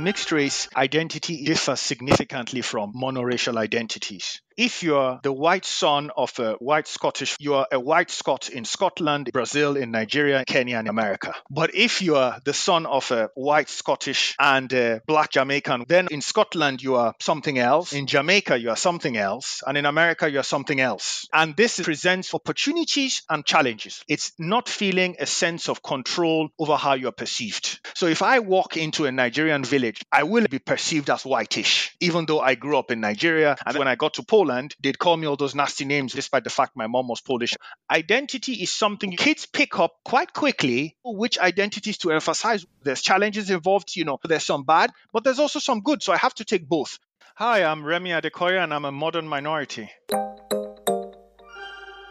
Mixed race identity differs significantly from monoracial identities. If you're the white son of a white Scottish, you're a white Scot in Scotland, Brazil, in Nigeria, Kenya, and America. But if you are the son of a white Scottish and a black Jamaican, then in Scotland you are something else. In Jamaica you are something else. And in America you are something else. And this presents opportunities and challenges. It's not feeling a sense of control over how you're perceived. So if I walk into a Nigerian village, I will be perceived as whitish, even though I grew up in Nigeria. And when I got to Poland, Poland, they'd call me all those nasty names despite the fact my mom was Polish. Identity is something kids pick up quite quickly, which identities to emphasize. There's challenges involved, you know, there's some bad, but there's also some good. So I have to take both. Hi, I'm Remi Adekoya and I'm a modern minority.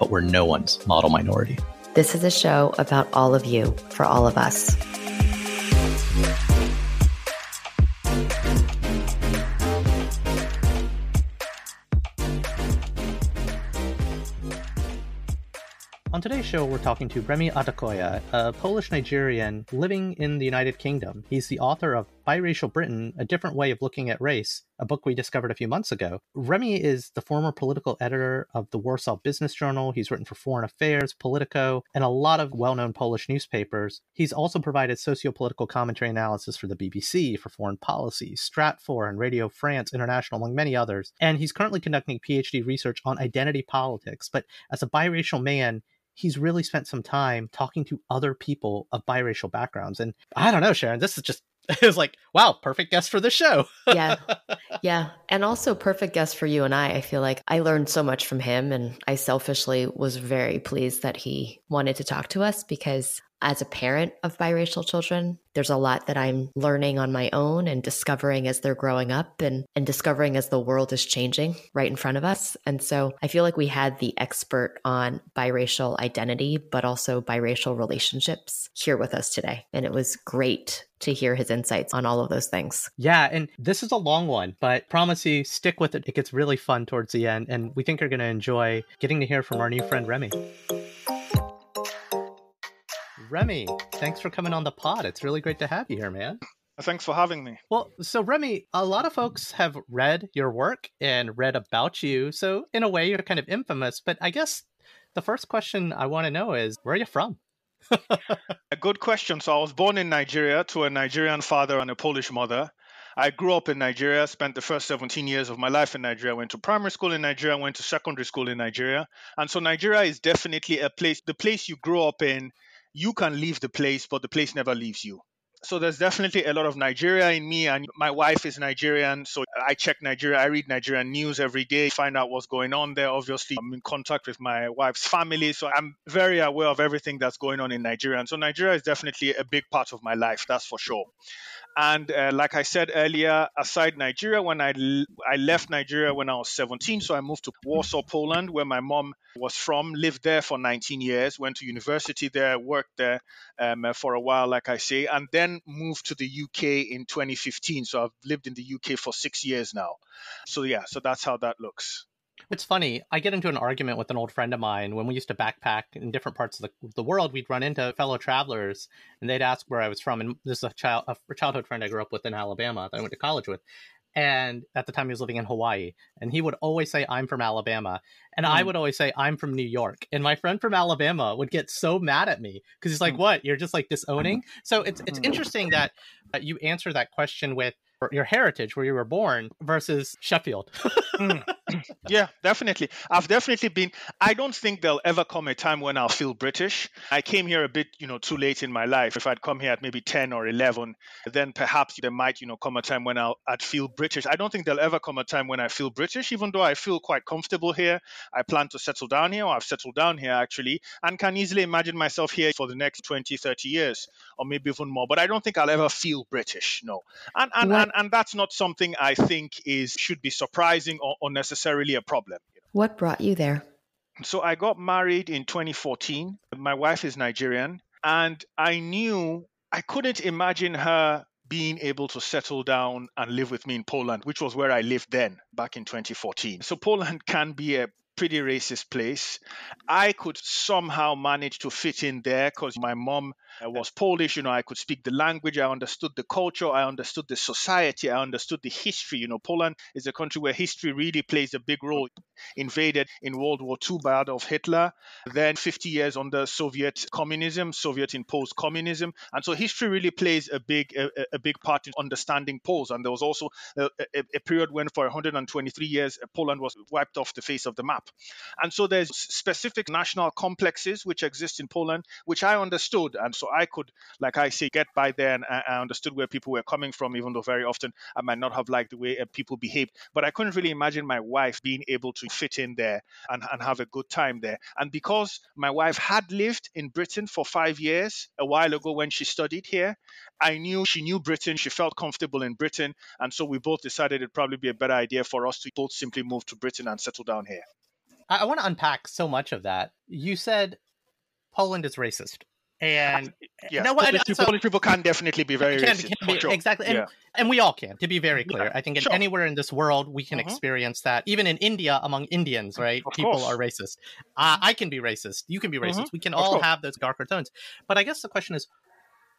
but we're no one's model minority. This is a show about all of you for all of us. On today's show, we're talking to Remi Adekoya, a Polish Nigerian living in the United Kingdom. He's the author of Biracial Britain A Different Way of Looking at Race, a book we discovered a few months ago. Remi is the former political editor of the Warsaw Business Journal. He's written for Foreign Affairs, Politico, and a lot of well known Polish newspapers. He's also provided socio political commentary analysis for the BBC, for Foreign Policy, Stratfor, and Radio France International, among many others. And he's currently conducting PhD research on identity politics. But as a biracial man, he's really spent some time talking to other people of biracial backgrounds. And I don't know, Sharon, this is just it was like, wow, perfect guest for the show. yeah. Yeah. And also perfect guest for you and I. I feel like I learned so much from him and I selfishly was very pleased that he wanted to talk to us because as a parent of biracial children, there's a lot that I'm learning on my own and discovering as they're growing up and, and discovering as the world is changing right in front of us. And so I feel like we had the expert on biracial identity, but also biracial relationships here with us today. And it was great to hear his insights on all of those things. Yeah, and this is a long one, but promise you, stick with it. It gets really fun towards the end, and we think you're going to enjoy getting to hear from our new friend Remi. Remi, thanks for coming on the pod. It's really great to have you here, man. Thanks for having me. Well, so Remi, a lot of folks have read your work and read about you. So, in a way, you're kind of infamous. But I guess the first question I want to know is where are you from? a good question. So, I was born in Nigeria to a Nigerian father and a Polish mother. I grew up in Nigeria, spent the first 17 years of my life in Nigeria, went to primary school in Nigeria, went to secondary school in Nigeria. And so Nigeria is definitely a place, the place you grow up in you can leave the place, but the place never leaves you. So there's definitely a lot of Nigeria in me, and my wife is Nigerian, so I check Nigeria. I read Nigerian news every day, find out what's going on there. Obviously, I'm in contact with my wife's family, so I'm very aware of everything that's going on in Nigeria. And so Nigeria is definitely a big part of my life, that's for sure. And uh, like I said earlier, aside Nigeria, when I, I left Nigeria when I was 17, so I moved to Warsaw, Poland, where my mom was from, lived there for 19 years, went to university there, worked there um, for a while, like I say, and then moved to the UK in 2015. So I've lived in the UK for six years now. So yeah, so that's how that looks. It's funny. I get into an argument with an old friend of mine when we used to backpack in different parts of the, the world. We'd run into fellow travelers, and they'd ask where I was from. And this is a child, a childhood friend I grew up with in Alabama that I went to college with. And at the time, he was living in Hawaii, and he would always say, "I'm from Alabama," and mm. I would always say, "I'm from New York." And my friend from Alabama would get so mad at me because he's like, mm. "What? You're just like disowning." So it's it's interesting that you answer that question with your heritage, where you were born, versus Sheffield. mm. yeah, definitely. I've definitely been. I don't think there'll ever come a time when I'll feel British. I came here a bit, you know, too late in my life. If I'd come here at maybe 10 or 11, then perhaps there might, you know, come a time when I'll I'd feel British. I don't think there'll ever come a time when I feel British, even though I feel quite comfortable here. I plan to settle down here, or I've settled down here actually, and can easily imagine myself here for the next 20, 30 years, or maybe even more. But I don't think I'll ever feel British. No, and and, and, and that's not something I think is should be surprising or unnecessarily a problem. What brought you there? So I got married in 2014. My wife is Nigerian, and I knew I couldn't imagine her being able to settle down and live with me in Poland, which was where I lived then back in 2014. So Poland can be a pretty racist place. I could somehow manage to fit in there because my mom uh, was Polish. You know, I could speak the language. I understood the culture. I understood the society. I understood the history. You know, Poland is a country where history really plays a big role. Invaded in World War II by Adolf Hitler, then 50 years under Soviet communism, Soviet imposed communism, and so history really plays a big a, a big part in understanding Poles. And there was also a, a, a period when, for 123 years, Poland was wiped off the face of the map. And so there's specific national complexes which exist in Poland, which I understood. And so I could, like I say, get by there and I understood where people were coming from, even though very often I might not have liked the way uh, people behaved. But I couldn't really imagine my wife being able to fit in there and, and have a good time there. And because my wife had lived in Britain for five years a while ago when she studied here, I knew she knew Britain. She felt comfortable in Britain. And so we both decided it'd probably be a better idea for us to both simply move to Britain and settle down here. I, I want to unpack so much of that. You said Poland is racist. And yeah, no, Polish, so, Polish people can definitely be very can, racist. Can be, sure. Exactly, and, yeah. and we all can. To be very clear, yeah. I think in sure. anywhere in this world we can Mhm. experience that. Even in India, among Indians, right, Of people course. are racist. Uh, I can be racist. You can be racist. Mhm. We can Of all course. have those darker tones. But I guess the question is,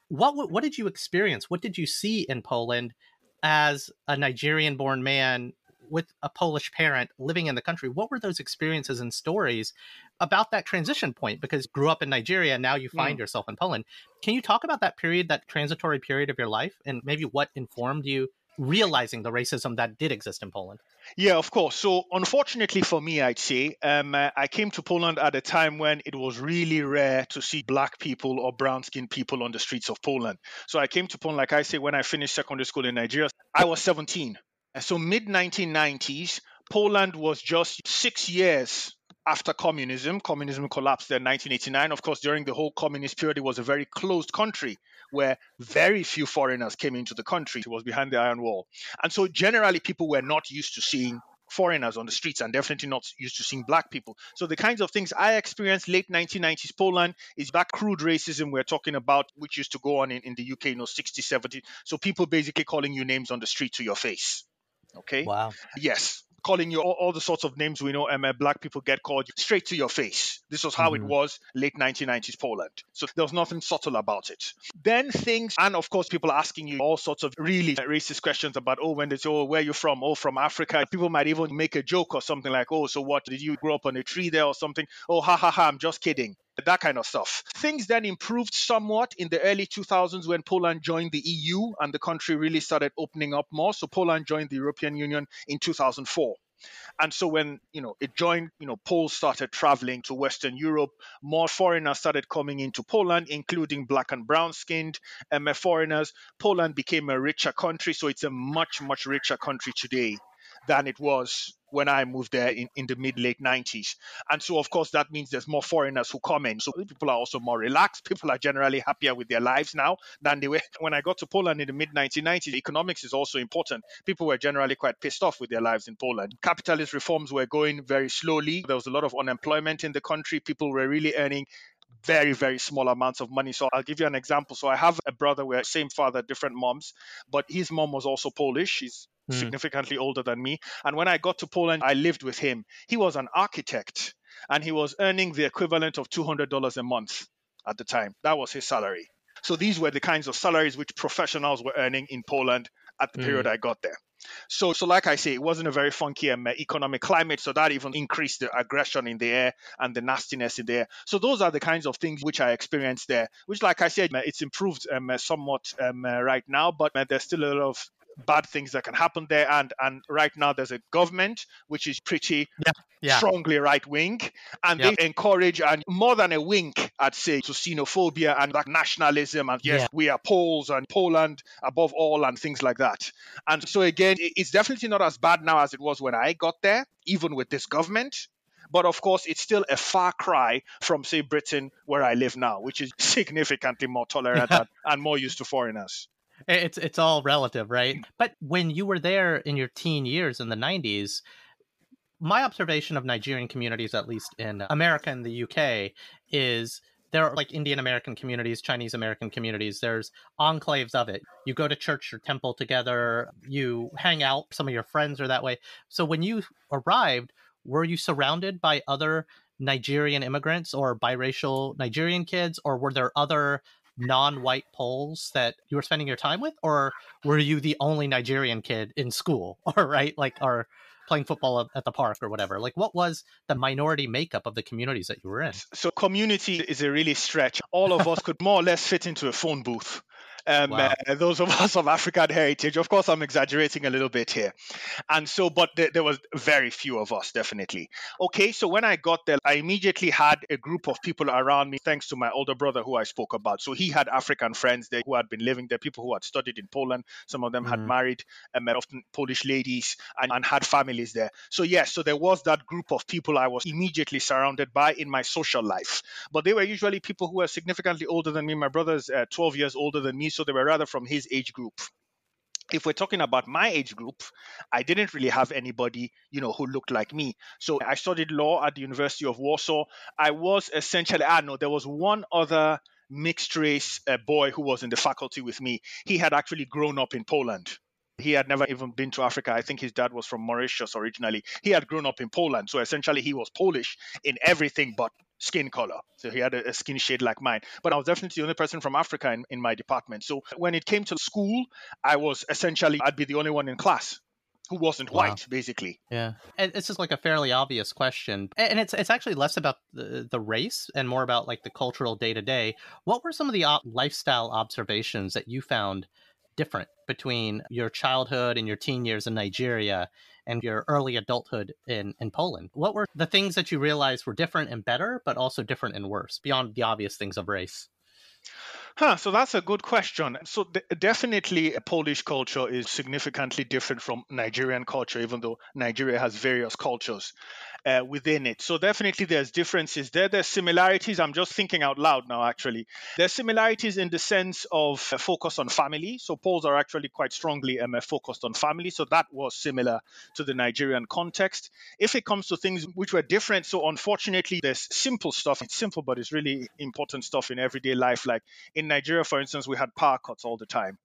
what what did you experience? What did you see in Poland as a Nigerian-born man with a Polish parent living in the country? What were those experiences and stories about that transition point? Because grew up in Nigeria, now you find yourself in Poland. Can you talk about that period, that transitory period of your life, and maybe what informed you realizing the racism that did exist in Poland? Yeah, of course. So, unfortunately for me, I'd say um, uh, I came to Poland at a time when it was really rare to see black people or brown skinned people on the streets of Poland. So, I came to Poland, like I say, when I finished secondary school in Nigeria, I was 17. And So, mid 1990s, Poland was just six years after communism. Communism collapsed in 1989. Of course, during the whole communist period, it was a very closed country where very few foreigners came into the country. It was behind the Iron Wall. And so, generally, people were not used to seeing foreigners on the streets and definitely not used to seeing black people. So the kinds of things I experienced late 1990s Poland is that crude racism we're talking about, which used to go on in, in the UK, you know, 60, 70. So people basically calling you names on the street to your face. Okay. Wow. Yes. Calling you all, all the sorts of names we know um, uh, black people get called straight to your face. This was how it Mhm. was late 1990s Poland. So there was nothing subtle about it. Then things, and of course, people asking you all sorts of really racist questions about, oh, when they say, oh, where you from? Oh, from Africa. People might even make a joke or something like, oh, so what? Did you grow up on a tree there or something? Oh, ha ha ha, I'm just kidding that kind of stuff. Things then improved somewhat in the early 2000s when Poland joined the EU and the country really started opening up more. So Poland joined the European Union in 2004. And so when you know it joined, you know, Poles started traveling to Western Europe. More foreigners started coming into Poland, including black and brown skinned um, foreigners. Poland became a richer country, so it's a much much richer country today than it was when I moved there in, in the mid late 90s. And so, of course, that means there's more foreigners who come in. So people are also more relaxed. People are generally happier with their lives now than they were when I got to Poland in the mid 1990s. Economics is also important. People were generally quite pissed off with their lives in Poland. Capitalist reforms were going very slowly. There was a lot of unemployment in the country. People were really earning very very small amounts of money. So i'll give you an example. So i have a brother we're same father different moms but his mom was also polish. She's Hmm. significantly older than me. And when i got to poland i lived with him. He was an architect and he was earning the equivalent of $200 a month at the time. That was his salary. So these were the kinds of salaries which professionals were earning in poland at the Hmm. period i got there so, so like I say, it wasn't a very funky um, economic climate, so that even increased the aggression in the air and the nastiness in the air. So those are the kinds of things which I experienced there. Which, like I said, uh, it's improved um, somewhat um, uh, right now, but uh, there's still a lot of bad things that can happen there. And and right now there's a government which is pretty yeah, yeah. strongly right wing, and they encourage and more than a wink, I'd say, to xenophobia and like nationalism and yes, we are Poles and Poland above all and things like that. And so again, it's definitely not as bad now as it was when I got there, even with this government. But of course, it's still a far cry from, say, Britain, where I live now, which is significantly more tolerant and, and more used to foreigners. It's it's all relative, right? But when you were there in your teen years in the 90s, my observation of Nigerian communities at least in America and the UK is there are like Indian American communities, Chinese American communities, there's enclaves of it. You go to church or temple together, you hang out, some of your friends are that way. So when you arrived, were you surrounded by other Nigerian immigrants or biracial Nigerian kids or were there other non-white Poles that you were spending your time with, or were you the only Nigerian kid in school, or right, like, or playing football at- at the park or whatever? Like, what was the minority makeup of the communities that you were in? So community is a really stretch. All of us could more or less fit into a phone booth. Um, Wow. uh, those of us of African heritage, of course, I'm exaggerating a little bit here, and so, but there, there was very few of us, definitely. Okay, so when I got there, I immediately had a group of people around me, thanks to my older brother who I spoke about. So he had African friends there who had been living there, people who had studied in Poland. Some of them had Mhm. married, and met often Polish ladies, and, and had families there. So yes, so there was that group of people I was immediately surrounded by in my social life but they were usually people who were significantly older than me. My brother's uh, 12 years older than me, so they were rather from his age group. If we're talking about my age group, I didn't really have anybody, you know, who looked like me. So I studied law at the University of Warsaw. I was essentially, ah, no, there was one other mixed race uh, boy who was in the faculty with me. He had actually grown up in Poland. He had never even been to Africa. I think his dad was from Mauritius originally. He had grown up in Poland. So essentially, he was Polish in everything but skin color. So he had a, skin shade like mine. But I was definitely the only person from Africa in, in my department. So when it came to school, I was essentially, I'd be the only one in class who wasn't Wow. white, basically. Yeah, and it's just like a fairly obvious question, and it's it's actually less about the the race and more about like the cultural day to day. What were some of the op- lifestyle observations that you found different between your childhood and your teen years in Nigeria and your early adulthood in in Poland? What were the things that you realized were different and better, but also different and worse beyond the obvious things of race? Huh, so that's a good question. So de- definitely, Polish culture is significantly different from Nigerian culture, even though Nigeria has various cultures uh, within it. So definitely, there's differences there. There's similarities. I'm just thinking out loud now. Actually, there's similarities in the sense of focus on family. So Poles are actually quite strongly um, focused on family. So that was similar to the Nigerian context. If it comes to things which were different, so unfortunately, there's simple stuff. It's simple, but it's really important stuff in everyday life. Like in Nigeria, for instance, we had power cuts all the time.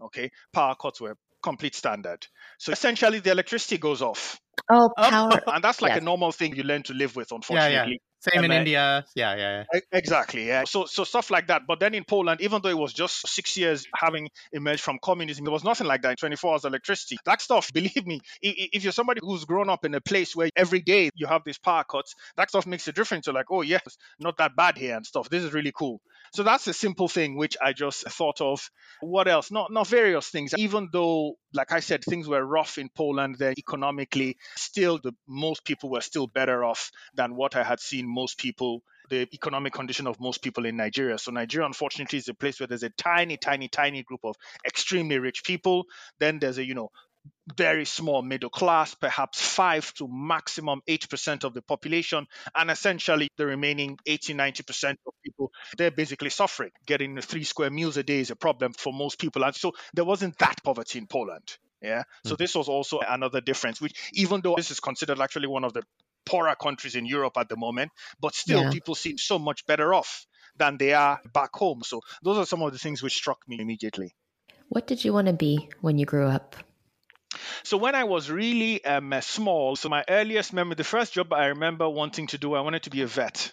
Okay, power cuts were complete standard. So essentially, the electricity goes off, Oh, Oh. power. and that's like Yes. a normal thing you learn to live with. yeah. Unfortunately, Same in India. Yeah, yeah, yeah. Exactly, yeah. So, so stuff like that. But then in Poland, even though it was just six years having emerged from communism, there was nothing like that. in 24 hours electricity. That stuff, believe me, if you're somebody who's grown up in a place where every day you have these power cuts, that stuff makes a difference. You're like, oh yes, not that bad here and stuff. This is really cool. So that's a simple thing which I just thought of. What else? Not not various things. Even though, like I said, things were rough in Poland there economically, still the most people were still better off than what I had seen most people the economic condition of most people in Nigeria. So Nigeria, unfortunately, is a place where there's a tiny, tiny, tiny group of extremely rich people. Then there's a, you know, very small middle class, perhaps five to maximum 8% of the population. And essentially, the remaining 80, 90% of people, they're basically suffering. Getting three square meals a day is a problem for most people. And so there wasn't that poverty in Poland. Yeah. So Mhm. this was also another difference, which even though this is considered actually one of the poorer countries in Europe at the moment, but still Yeah. people seem so much better off than they are back home. So those are some of the things which struck me immediately. What did you want to be when you grew up? So when I was really um, small, so my earliest memory, the first job I remember wanting to do, I wanted to be a vet.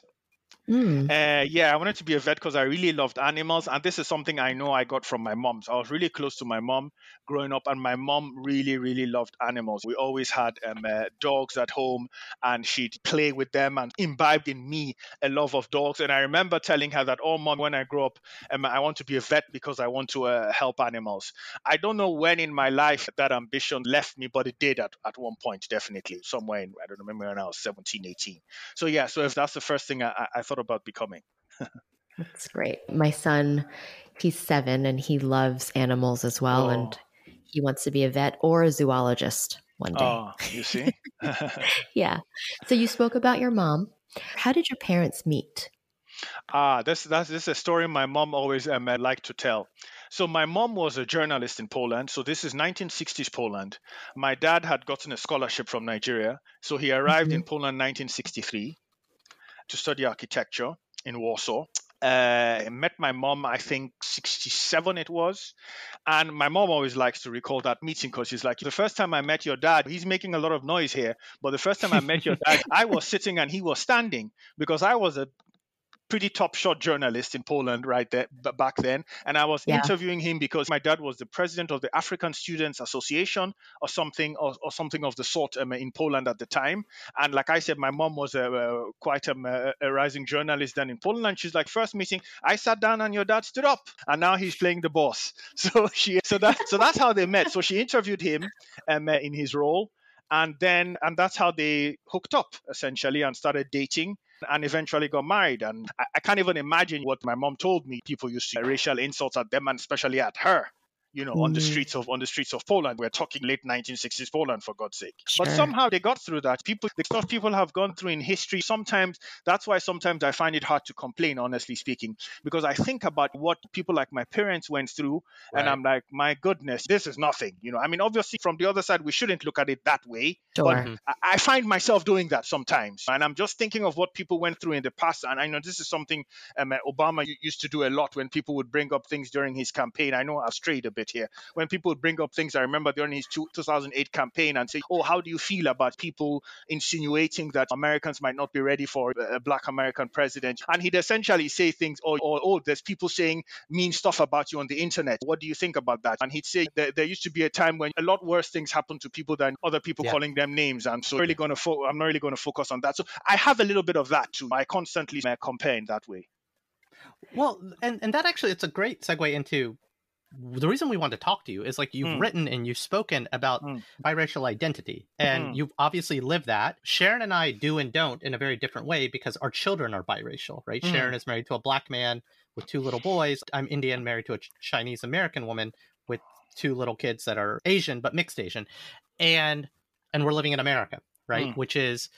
Mm. Uh, yeah, I wanted to be a vet because I really loved animals, and this is something I know I got from my mom. So I was really close to my mom growing up, and my mom really, really loved animals. We always had um, uh, dogs at home, and she'd play with them and imbibed in me a love of dogs. And I remember telling her that, "Oh, mom, when I grow up, um, I want to be a vet because I want to uh, help animals." I don't know when in my life that ambition left me, but it did at, at one point, definitely, somewhere in I don't remember when I was 17, 18. So yeah, so if that's the first thing I, I thought about becoming. That's great. My son, he's seven and he loves animals as well. Oh. And he wants to be a vet or a zoologist one day. Oh, you see? yeah. So you spoke about your mom. How did your parents meet? Ah, this, that's, this is a story my mom always um, liked to tell. So my mom was a journalist in Poland. So this is 1960s Poland. My dad had gotten a scholarship from Nigeria. So he arrived mm-hmm. in Poland 1963 to study architecture in Warsaw. Uh, met my mom, I think 67 it was. And my mom always likes to recall that meeting because she's like, the first time I met your dad, he's making a lot of noise here. But the first time I met your dad, I was sitting and he was standing because I was a pretty top shot journalist in Poland right there back then. And I was yeah. interviewing him because my dad was the president of the African Students Association or something or, or something of the sort um, in Poland at the time. And like I said, my mom was a, quite a, a, rising journalist then in Poland. And she's like, first meeting, I sat down and your dad stood up, and now he's playing the boss. So she, so that, so that's how they met. So she interviewed him um, in his role and then and that's how they hooked up essentially and started dating and eventually got married. And I, I can't even imagine what my mom told me. People used to racial insults at them and especially at her you know, mm. on the mm. streets of on the streets of Poland. We're talking late 1960s Poland, for God's sake. Sure. But somehow they got through that. People, the stuff people have gone through in history. Sometimes that's why sometimes I find it hard to complain, honestly speaking, because I think about what people like my parents went through, right. and I'm like, my goodness, this is nothing. You know, I mean, obviously from the other side, we shouldn't look at it that way. Sure. But mm-hmm. I find myself doing that sometimes, and I'm just thinking of what people went through in the past. And I know this is something um, Obama used to do a lot when people would bring up things during his campaign. I know I've strayed a bit here when people people bring up things. I remember during his 2008 campaign and say, "Oh, how do you feel about people insinuating that Americans might not be ready for a black American president?" And he'd essentially say things, "Oh, oh, oh there's people saying mean stuff about you on the internet. What do you think about that?" And he'd say there, there used to be a time when a lot worse things happened to people than other people yeah. calling them names. And so, really going to fo- I'm not really going to focus on that. So, I have a little bit of that too. I constantly uh, compare in that way. Well, and and that actually it's a great segue into the reason we want to talk to you is like you've mm. written and you've spoken about mm. biracial identity and mm. you've obviously lived that. Sharon and I do and don't in a very different way because our children are biracial, right? Mm. Sharon is married to a black man with two little boys. I'm Indian, married to a Chinese American woman with two little kids that are Asian but mixed Asian. And and we're living in America, right? Mm. Which is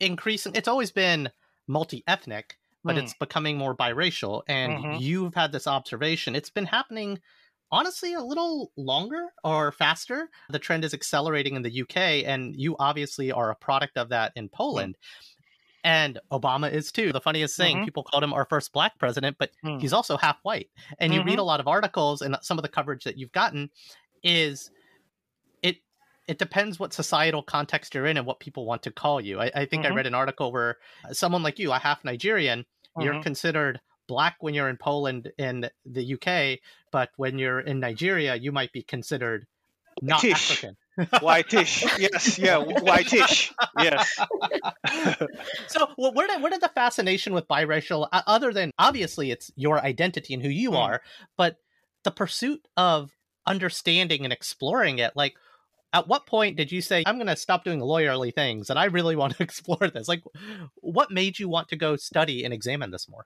increasing it's always been multi-ethnic but mm. it's becoming more biracial. And mm-hmm. you've had this observation. It's been happening honestly a little longer or faster. The trend is accelerating in the UK, and you obviously are a product of that in Poland. Mm. And Obama is too. The funniest thing, mm-hmm. people called him our first black president, but mm. he's also half white. And you mm-hmm. read a lot of articles, and some of the coverage that you've gotten is it depends what societal context you're in and what people want to call you. I, I think mm-hmm. I read an article where someone like you, a half Nigerian, Mm-hmm. You're considered black when you're in Poland in the UK, but when you're in Nigeria, you might be considered not Tish. African. whitish, yes, yeah, whitish, yes. so, well, where did where did the fascination with biracial, uh, other than obviously it's your identity and who you mm. are, but the pursuit of understanding and exploring it, like at what point did you say i'm going to stop doing lawyerly things and i really want to explore this like what made you want to go study and examine this more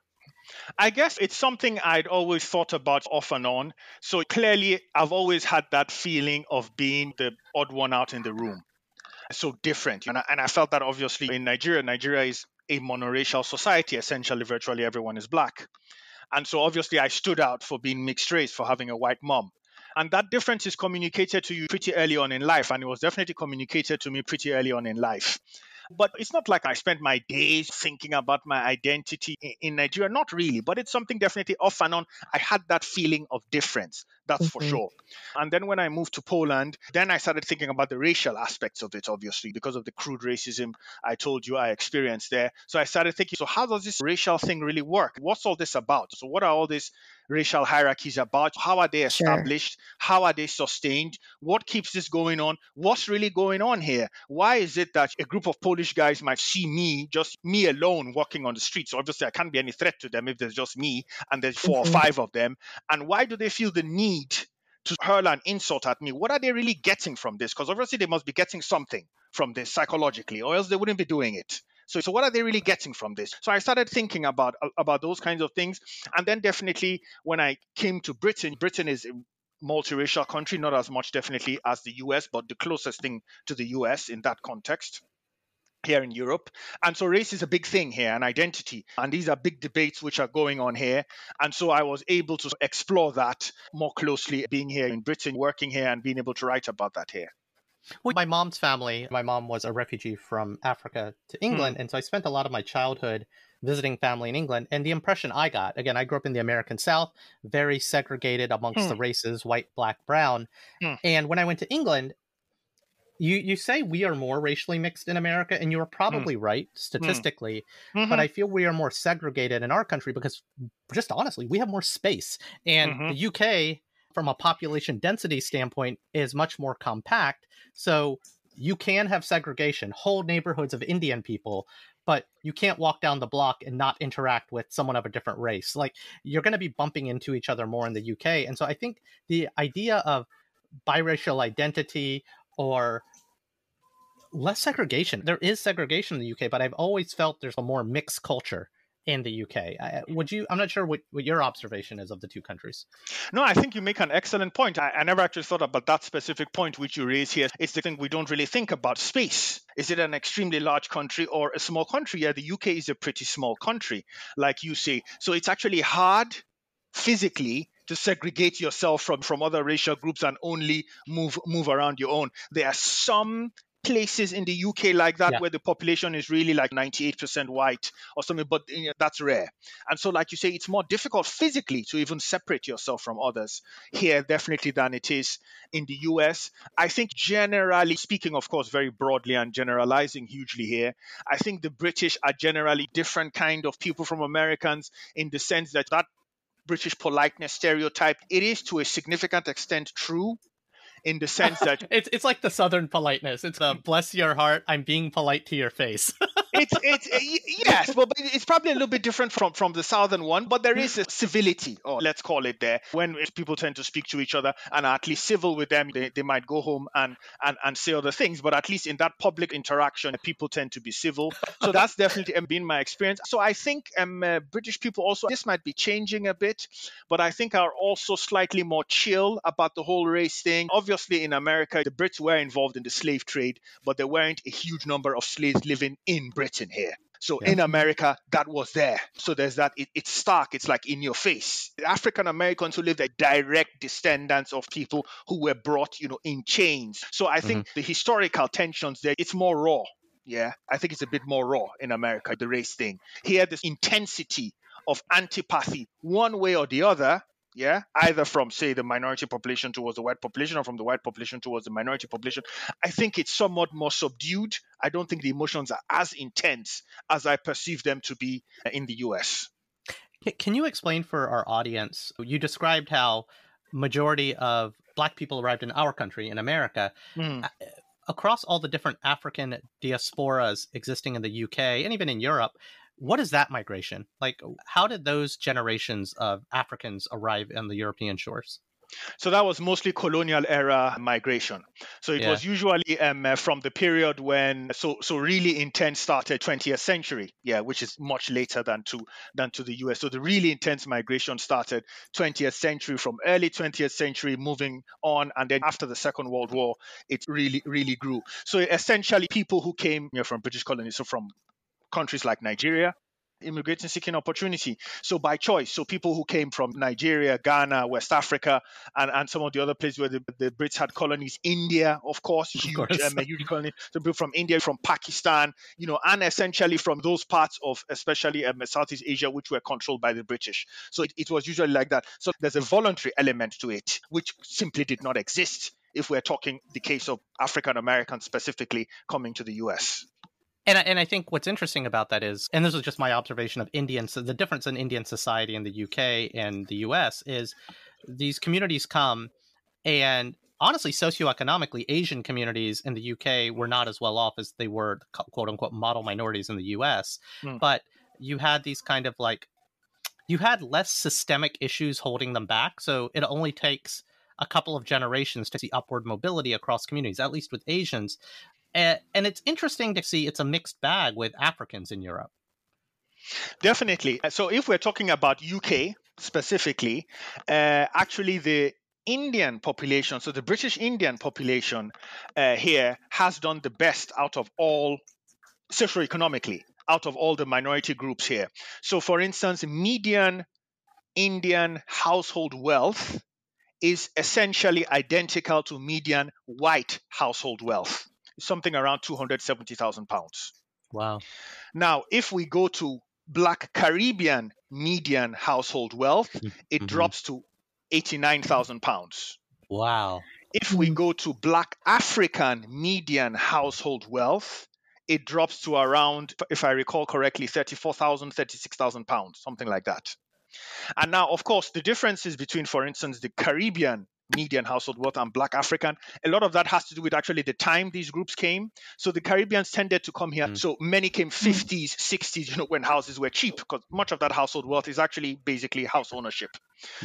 I guess it's something I'd always thought about off and on. So clearly, I've always had that feeling of being the odd one out in the room. So different. And I, and I felt that obviously in Nigeria, Nigeria is a monoracial society. Essentially, virtually everyone is black. And so obviously, I stood out for being mixed race, for having a white mom. And that difference is communicated to you pretty early on in life. And it was definitely communicated to me pretty early on in life. But it's not like I spent my days thinking about my identity in Nigeria. Not really, but it's something definitely off and on. I had that feeling of difference, that's mm-hmm. for sure. And then when I moved to Poland, then I started thinking about the racial aspects of it, obviously, because of the crude racism I told you I experienced there. So I started thinking, so how does this racial thing really work? What's all this about? So, what are all these racial hierarchies about? How are they established? Sure. How are they sustained? What keeps this going on? What's really going on here? Why is it that a group of Polish guys might see me, just me alone, walking on the streets? So obviously, I can't be any threat to them if there's just me and there's 4 mm-hmm. or five of them. And why do they feel the need? To hurl an insult at me. What are they really getting from this? Because obviously they must be getting something from this psychologically, or else they wouldn't be doing it. So, so what are they really getting from this? So I started thinking about about those kinds of things, and then definitely when I came to Britain, Britain is a multiracial country, not as much definitely as the US, but the closest thing to the US in that context here in Europe. And so race is a big thing here and identity. And these are big debates which are going on here. And so I was able to explore that more closely being here in Britain, working here, and being able to write about that here. Well, my mom's family, my mom was a refugee from Africa to England. Mm. And so I spent a lot of my childhood visiting family in England. And the impression I got again, I grew up in the American South, very segregated amongst mm. the hmm. races white, black, brown. Mm. And when I went to England, you, you say we are more racially mixed in America, and you're hmm. probably right statistically, mm-hmm. but I feel we are more segregated in our country because, just honestly, we have more space. And mm-hmm. the UK from a population density standpoint is much more compact. So you can have segregation, whole neighborhoods of Indian people, but you can't walk down the block and not interact with someone of a different race. Like you're going to be bumping into each other more in the UK. And so I think the idea of biracial identity or less segregation, there is segregation in the UK, but I've always felt there's a more mixed culture in the UK. would you? I'm not sure what, what your observation is of the two countries. No, I think you make an excellent point. I, I never actually thought about that specific point which you raise here. It's the thing we don't really think about space. Is it an extremely large country or a small country? Yeah, the UK is a pretty small country, like you say. So it's actually hard physically to segregate yourself from from other racial groups and only move move around your own. There are some places in the UK like that yeah. where the population is really like 98% white or something, but you know, that's rare. And so, like you say, it's more difficult physically to even separate yourself from others here, definitely, than it is in the US. I think, generally speaking, of course, very broadly and generalizing hugely here, I think the British are generally different kind of people from Americans in the sense that that British politeness stereotype, it is to a significant extent true in the sense that it's it's like the southern politeness. It's a bless your heart, I'm being polite to your face. it's it's uh, yes, well, it's probably a little bit different from from the southern one, but there is a civility, or let's call it there, when people tend to speak to each other and are at least civil with them. They, they might go home and, and and say other things, but at least in that public interaction, people tend to be civil. So that's definitely um, been my experience. So I think um, uh, British people also this might be changing a bit, but I think are also slightly more chill about the whole race thing. Obviously, in America, the Brits were involved in the slave trade, but there weren't a huge number of slaves living in Britain here. So yeah. in America, that was there. So there's that. It, it's stark. It's like in your face. African Americans who live are direct descendants of people who were brought, you know, in chains. So I think mm-hmm. the historical tensions there, it's more raw. Yeah, I think it's a bit more raw in America, the race thing. Here, this intensity of antipathy, one way or the other, yeah? Either from say the minority population towards the white population or from the white population towards the minority population. I think it's somewhat more subdued. I don't think the emotions are as intense as i perceive them to be uh, in the us can you explain for our audience you described how majority of black people arrived in our country in america. Mm. across all the different african diasporas existing in the uk and even in europe what is that migration like how did those generations of africans arrive on the european shores so that was mostly colonial era migration. So it yeah. was usually um, uh, from the period when so so really intense started 20th century, yeah, which is much later than to than to the US. So the really intense migration started 20th century from early 20th century moving on and then after the Second World War it really really grew. So essentially people who came you know, from British colonies so from countries like Nigeria, immigrating seeking opportunity. So by choice. So people who came from Nigeria, Ghana, West Africa, and, and some of the other places where the, the Brits had colonies, India, of course, huge, of course. Um, huge colony. So people from India, from Pakistan, you know, and essentially from those parts of especially um, Southeast Asia, which were controlled by the British. So it, it was usually like that. So there's a voluntary element to it, which simply did not exist if we're talking the case of African Americans specifically coming to the US. And I, and I think what's interesting about that is, and this is just my observation of Indians, the difference in Indian society in the UK and the US is these communities come and honestly, socioeconomically, Asian communities in the UK were not as well off as they were quote unquote model minorities in the US. Mm. But you had these kind of like, you had less systemic issues holding them back. So it only takes a couple of generations to see upward mobility across communities, at least with Asians. And, and it's interesting to see it's a mixed bag with Africans in Europe. Definitely. So if we're talking about UK specifically, uh, actually the Indian population, so the British Indian population uh, here has done the best out of all socioeconomically, out of all the minority groups here. So, for instance, median Indian household wealth is essentially identical to median white household wealth, something around 270,000 pounds. Wow. Now, if we go to Black Caribbean median household wealth, mm-hmm. it drops to 89,000 pounds. Wow. If we go to Black African median household wealth, it drops to around, if I recall correctly, 34,000, 36,000 pounds, something like that. And now, of course, the differences between, for instance, the Caribbean median household wealth and black african a lot of that has to do with actually the time these groups came. So the caribbeans tended to come here. Mm. so many came 50s 60s you know when houses were cheap because much of that household wealth is actually basically house ownership.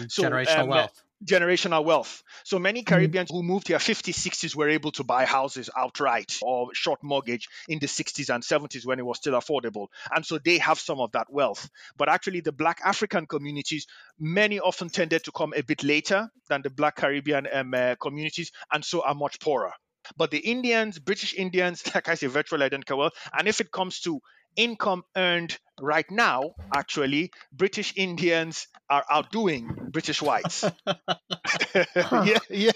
So generational um, wealth generational wealth. So many mm-hmm. Caribbeans who moved here 50s, 60s were able to buy houses outright or short mortgage in the 60s and 70s when it was still affordable. And so they have some of that wealth. But actually, the Black African communities, many often tended to come a bit later than the Black Caribbean um, uh, communities and so are much poorer. But the Indians, British Indians, like I say, virtually identical wealth. And if it comes to income earned right now, actually, British Indians are outdoing British whites. yeah, yeah.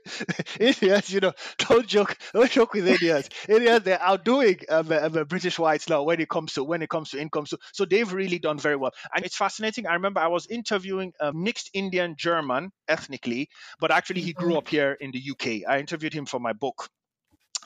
Indians, you know, don't joke, don't joke with Indians. Indians, they're outdoing um, um, British whites now when it comes to when it comes to income. So, so they've really done very well, and it's fascinating. I remember I was interviewing a mixed Indian German ethnically, but actually he grew mm-hmm. up here in the UK. I interviewed him for my book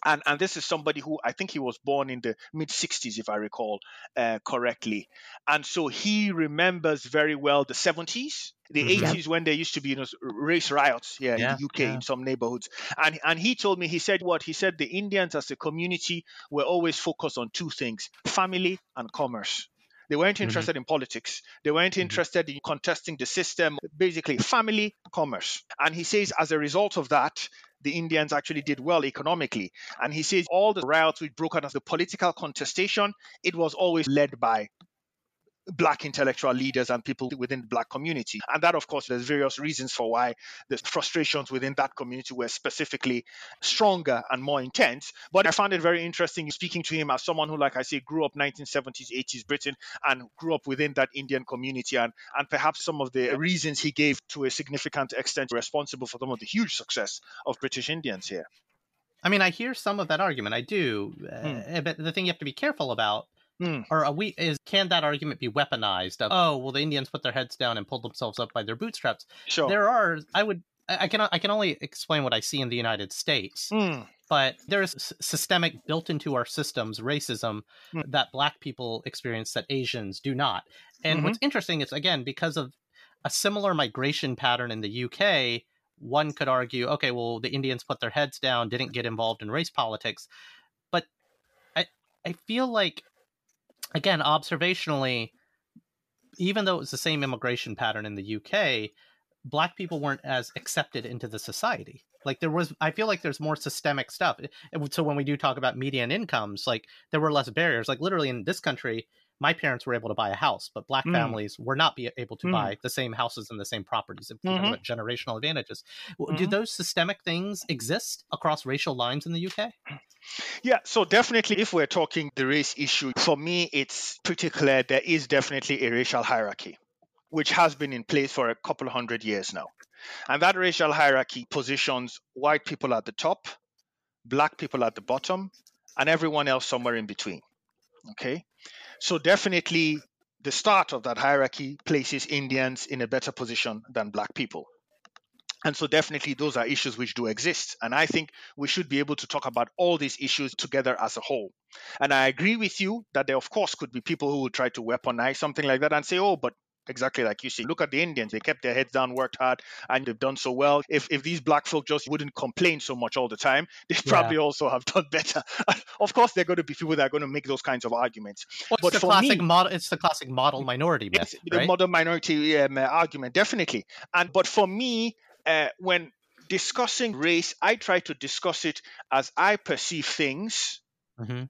and and this is somebody who I think he was born in the mid 60s, if I recall uh, correctly, and so he remembers very well the 70s. The mm-hmm. 80s when there used to be you know, race riots here yeah, in the UK yeah. in some neighborhoods, and and he told me he said what he said the Indians as a community were always focused on two things: family and commerce. They weren't mm-hmm. interested mm-hmm. in politics. They weren't mm-hmm. interested in contesting the system, basically, family, commerce. And he says, as a result of that, the Indians actually did well economically. And he says all the riots which broke out of the political contestation, it was always led by black intellectual leaders and people within the black community. And that of course there's various reasons for why the frustrations within that community were specifically stronger and more intense. But i found it very interesting speaking to him as someone who like i say grew up 1970s 80s britain and grew up within that indian community. And and perhaps some of the reasons he gave to a significant extent responsible for some of the huge success of british indians here. I mean, I hear some of that argument. I do, hmm. uh, but the thing you have to be careful about Mm. Or we is can that argument be weaponized? Of, oh, well, the Indians put their heads down and pulled themselves up by their bootstraps. Sure. There are. I would. I can. I can only explain what I see in the United States. Mm. But there is systemic built into our systems racism mm. that Black people experience that Asians do not. And mm-hmm. what's interesting is again because of a similar migration pattern in the UK. One could argue, okay, well, the Indians put their heads down, didn't get involved in race politics, but I I feel like again, observationally, even though it was the same immigration pattern in the UK, black people weren't as accepted into the society. Like there was, I feel like there's more systemic stuff. So when we do talk about median incomes, like there were less barriers. Like literally in this country, my parents were able to buy a house, but black Mm. families were not be able to Mm. buy the same houses and the same properties. If Mhm. about generational advantages, W do those systemic things exist across racial lines in the UK? Yeah, so definitely, if we're talking the race issue, for me, it's pretty clear there is definitely a racial hierarchy, which has been in place for a couple of hundred years now. And that racial hierarchy positions white people at the top, black people at the bottom, and everyone else somewhere in between. Okay, so definitely the start of that hierarchy places Indians in a better position than black people. And so, definitely, those are issues which do exist. And I think we should be able to talk about all these issues together as a whole. And I agree with you that there, of course, could be people who will try to weaponize something like that and say, oh, but exactly like you see. look at the Indians. They kept their heads down, worked hard, and they've done so well. If, if these black folk just wouldn't complain so much all the time, they Yeah. probably also have done better. of course, there are going to be people that are going to make those kinds of arguments. Well, But it's the for classic me- model. It's the classic model minority myth, It's the right? modern minority um, argument, definitely. And but for me, uh, when discussing race, I try to discuss it as I perceive things Mhm.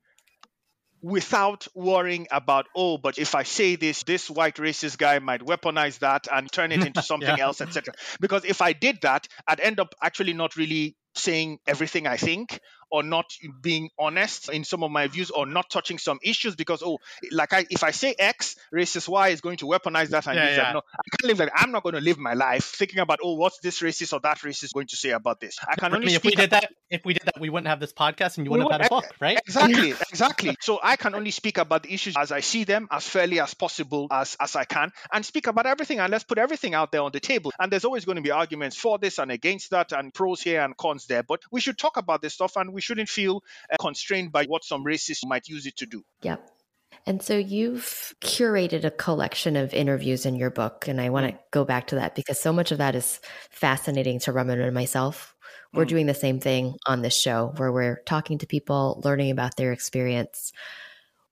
Without worrying about oh but if i say this this white racist guy might weaponize that and turn it into something Yeah. else etc because if i did that i'd end up actually not really saying everything i think or not being honest in some of my views or not touching some issues because oh like i if i say x racist y is going to weaponize that and Yeah, use yeah. that no i can't live like i'm not going to live my life thinking about oh what's this racist or that racist going to say about this i can I only mean, if we did that, if we did that, we wouldn't have this podcast, and you We wouldn't have had a book, right? Exactly, exactly. So I can only speak about the issues as I see them, as fairly as possible as as I can, and speak about everything. And let's put everything out there on the table. And there's always going to be arguments for this and against that, and pros here and cons there. But we should talk about this stuff, and we shouldn't feel uh, constrained by what some racists might use it to do. Yep. And so you've curated a collection of interviews in your book. And I want to go back to that because so much of that is fascinating to Raman and myself. We're Mm. doing the same thing on this show where we're talking to people, learning about their experience.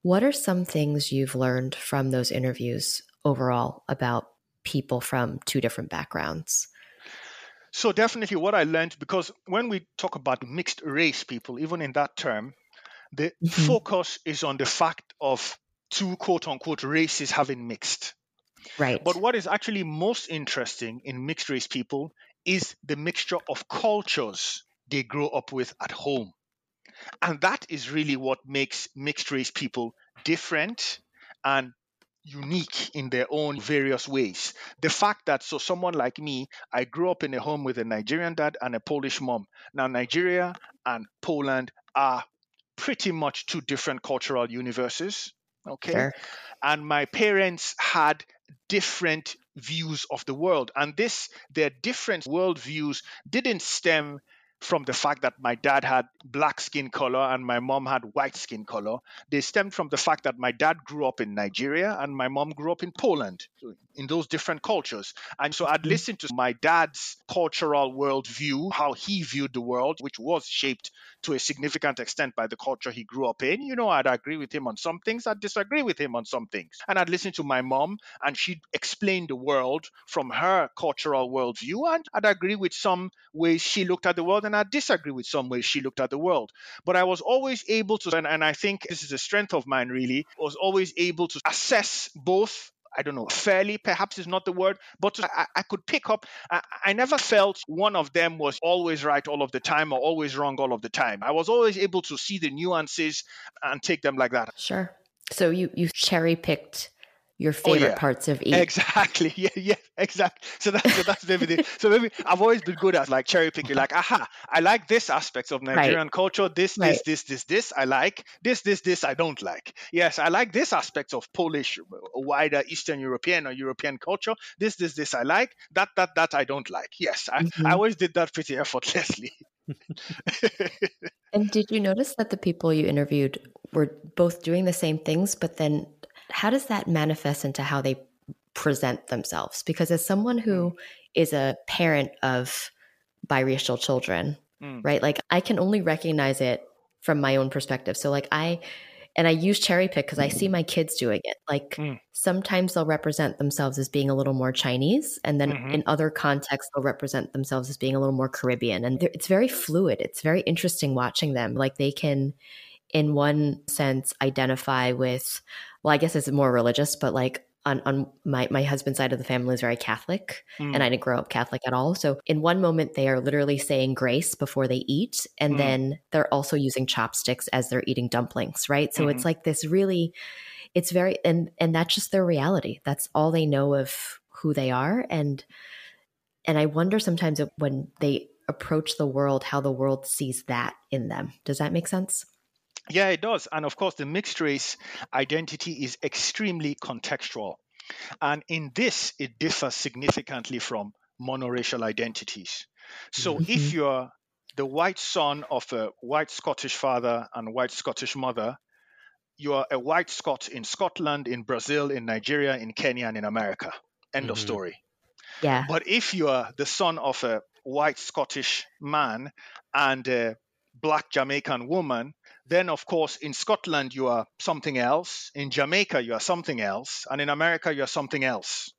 What are some things you've learned from those interviews overall about people from two different backgrounds? So definitely what I learned because when we talk about mixed race people, even in that term, the Mhm. focus is on the fact of two quote unquote races having mixed. Right. But what is actually most interesting in mixed race people is the mixture of cultures they grow up with at home. And that is really what makes mixed race people different and unique in their own various ways. The fact that, so someone like me, I grew up in a home with a Nigerian dad and a Polish mom. Now, Nigeria and Poland are pretty much two different cultural universes. Okay Sure. and my parents had different views of the world and this their different worldviews didn't stem from the fact that my dad had black skin color and my mom had white skin color they stemmed from the fact that my dad grew up in nigeria and my mom grew up in poland in those different cultures and so i'd Mhm. listen to my dad's cultural worldview how he viewed the world which was shaped to a significant extent by the culture he grew up in. You know, I'd agree with him on some things, I'd disagree with him on some things. And I'd listen to my mom, and she'd explain the world from her cultural worldview. And I'd agree with some ways she looked at the world, and I'd disagree with some ways she looked at the world. But I was always able to, and, and I think this is a strength of mine really, was always able to assess both I don't know, fairly perhaps is not the word, but I, I could pick up. I, I never felt one of them was always right all of the time or always wrong all of the time. I was always able to see the nuances and take them like that. Sure. So you you cherry picked your favorite Oh, yeah. parts of each. Exactly. Yeah, yeah, exactly. So that's so that's maybe the, so maybe I've always been good at like cherry picking. Like, aha, I like this aspect of Nigerian culture. This, Right. this, this, this, this I like. This, this, this I don't like. Yes, I like this aspect of Polish, uh, wider Eastern European or European culture. This, this, this I like. That, that, that I don't like. Yes, I, Mhm. I always did that pretty effortlessly. And did you notice that the people you interviewed were both doing the same things, but then how does that manifest into how they present themselves? Because as someone who is a parent of biracial children, Mm. right? Like I can only recognize it from my own perspective. So like I and I use cherry pick because I see my kids doing it. Like Mm. sometimes they'll represent themselves as being a little more Chinese, and then Mhm. in other contexts they'll represent themselves as being a little more Caribbean. And it's very fluid. It's very interesting watching them. Like they can in one sense, identify with, well, I guess it's more religious, but like on, on my, my husband's side of the family is very Catholic, mm. and I didn't grow up Catholic at all. So, in one moment, they are literally saying grace before they eat, and mm. then they're also using chopsticks as they're eating dumplings, right? So, mm-hmm. it's like this really, it's very, and and that's just their reality. That's all they know of who they are, and and I wonder sometimes when they approach the world, how the world sees that in them. Does that make sense? Yeah, it does. And of course, the mixed race identity is extremely contextual. And in this, it differs significantly from monoracial identities. So mm-hmm. if you're the white son of a white Scottish father and white Scottish mother, you are a white Scot in Scotland, in Brazil, in Nigeria, in Kenya, and in America. End mm-hmm. of story. Yeah. But if you are the son of a white Scottish man and a black Jamaican woman, then of course in Scotland you are something else, in Jamaica you are something else, and in America you are something else.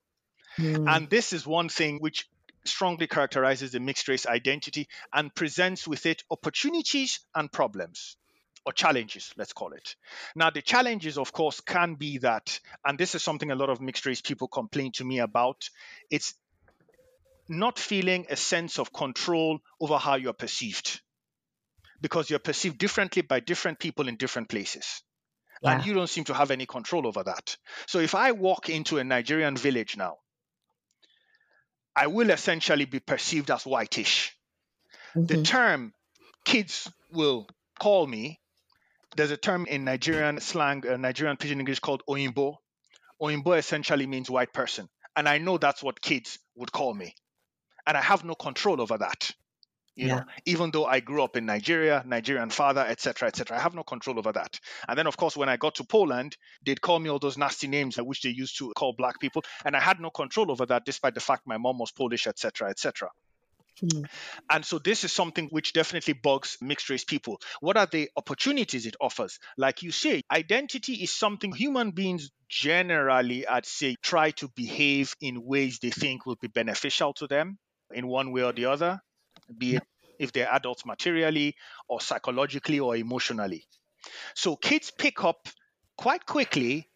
Mm. And this is one thing which strongly characterizes the mixed race identity and presents with it opportunities and problems or challenges, let's call it. Now, the challenges, of course, can be that, and this is something a lot of mixed race people complain to me about, it's not feeling a sense of control over how you're perceived because you're perceived differently by different people in different places. Yeah. And you don't seem to have any control over that. So if I walk into a Nigerian village now, I will essentially be perceived as whitish. Mm-hmm. The term kids will call me, there's a term in Nigerian slang, uh, Nigerian pidgin English called Oyinbo. Oyinbo essentially means white person. And I know that's what kids would call me and I have no control over that. You yeah. know, even though I grew up in Nigeria, Nigerian father, etc., etc., I have no control over that. And then, of course, when I got to Poland, they'd call me all those nasty names which they used to call black people, and I had no control over that, despite the fact my mom was Polish, etc., etc. Mm. And so this is something which definitely bugs mixed race people. What are the opportunities it offers? Like you say, identity is something human beings generally, I'd say, try to behave in ways they think will be beneficial to them in one way or the other, be it if they're adults materially or psychologically or emotionally. So kids pick up quite quickly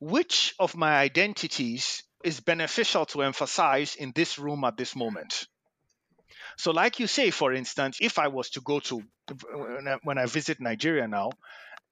which of my identities is beneficial to emphasize in this room at this moment. So, like you say, for instance, if I was to go to when I visit Nigeria now,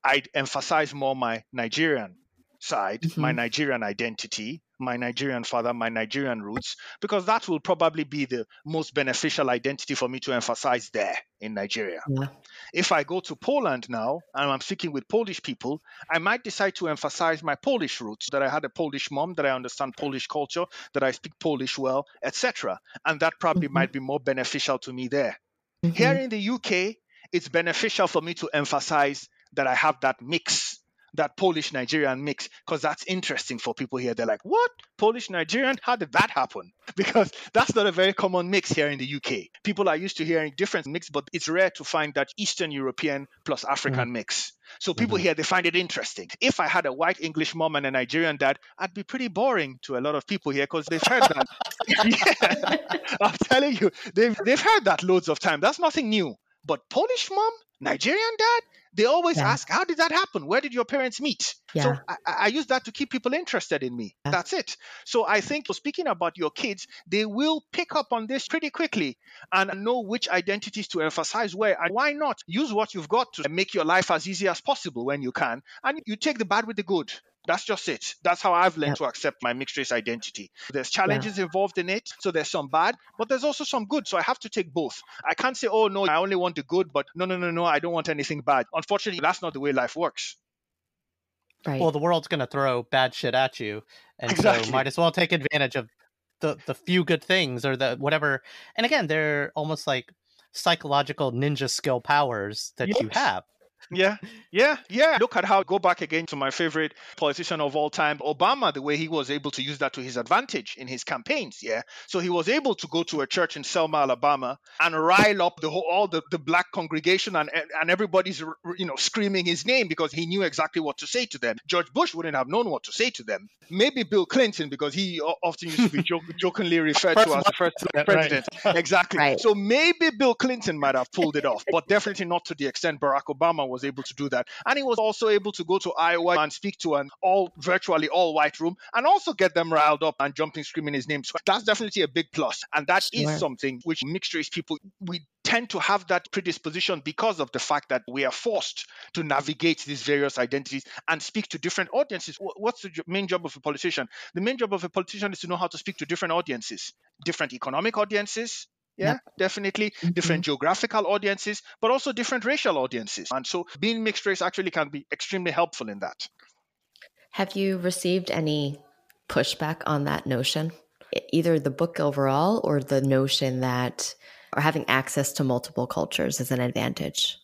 I'd emphasize more my Nigerian side, mm-hmm. my Nigerian identity, my Nigerian father, my Nigerian roots, because that will probably be the most beneficial identity for me to emphasize there in Nigeria. Yeah. If I go to Poland now and I'm speaking with Polish people, I might decide to emphasize my Polish roots, that I had a Polish mom, that I understand Polish culture, that I speak Polish well, etc. And that probably mm-hmm. might be more beneficial to me there. Mm-hmm. Here in the UK, it's beneficial for me to emphasize that I have that mix that Polish Nigerian mix because that's interesting for people here. They're like, what? Polish Nigerian? How did that happen? Because that's not a very common mix here in the UK. People are used to hearing different mix, but it's rare to find that Eastern European plus African mm mix. So people mm-hmm. here they find it interesting. If I had a white English mom and a Nigerian dad, I'd be pretty boring to a lot of people here because they've heard that. yeah, I'm telling you, they've they've heard that loads of time. That's nothing new. But Polish mom, Nigerian dad, they always yeah. ask, How did that happen? Where did your parents meet? Yeah. So I, I, use that to keep people interested in me. Yeah. That's it. So I think speaking about your kids, they will pick up on this pretty quickly and know which identities to emphasize where. And why not use what you've got to make your life as easy as possible when you can? And you take the bad with the good. That's just it. That's how I've learned to accept my mixed race identity. There's challenges yeah. involved in it, so there's some bad, but there's also some good. So I have to take both. I can't say, oh no, I only want the good, but no, no, no, no, I don't want anything bad. Unfortunately, that's not the way life works. Right. Well, the world's going to throw bad shit at you, and exactly. so might as well take advantage of the the few good things or the whatever. And again, they're almost like psychological ninja skill powers that yes. you have. Yeah, yeah, yeah. Look at how go back again to my favorite politician of all time, Obama, the way he was able to use that to his advantage in his campaigns. Yeah. So he was able to go to a church in Selma, Alabama and rile up the whole, all the, the black congregation and, and everybody's, you know, screaming his name because he knew exactly what to say to them. George Bush wouldn't have known what to say to them. Maybe Bill Clinton, because he often used to be joke, jokingly referred to as the first president. Right. Exactly. Right. So maybe Bill Clinton might have pulled it off, but definitely not to the extent Barack Obama was was able to do that. And he was also able to go to Iowa and speak to an all virtually all white room and also get them riled up and jumping, screaming his name. So that's definitely a big plus. And that sure. is something which mixed race people, we tend to have that predisposition because of the fact that we are forced to navigate these various identities and speak to different audiences. What's the main job of a politician? The main job of a politician is to know how to speak to different audiences, different economic audiences, yeah, yep. definitely mm-hmm. different geographical audiences, but also different racial audiences. And so being mixed race actually can be extremely helpful in that. Have you received any pushback on that notion? Either the book overall or the notion that or having access to multiple cultures is an advantage?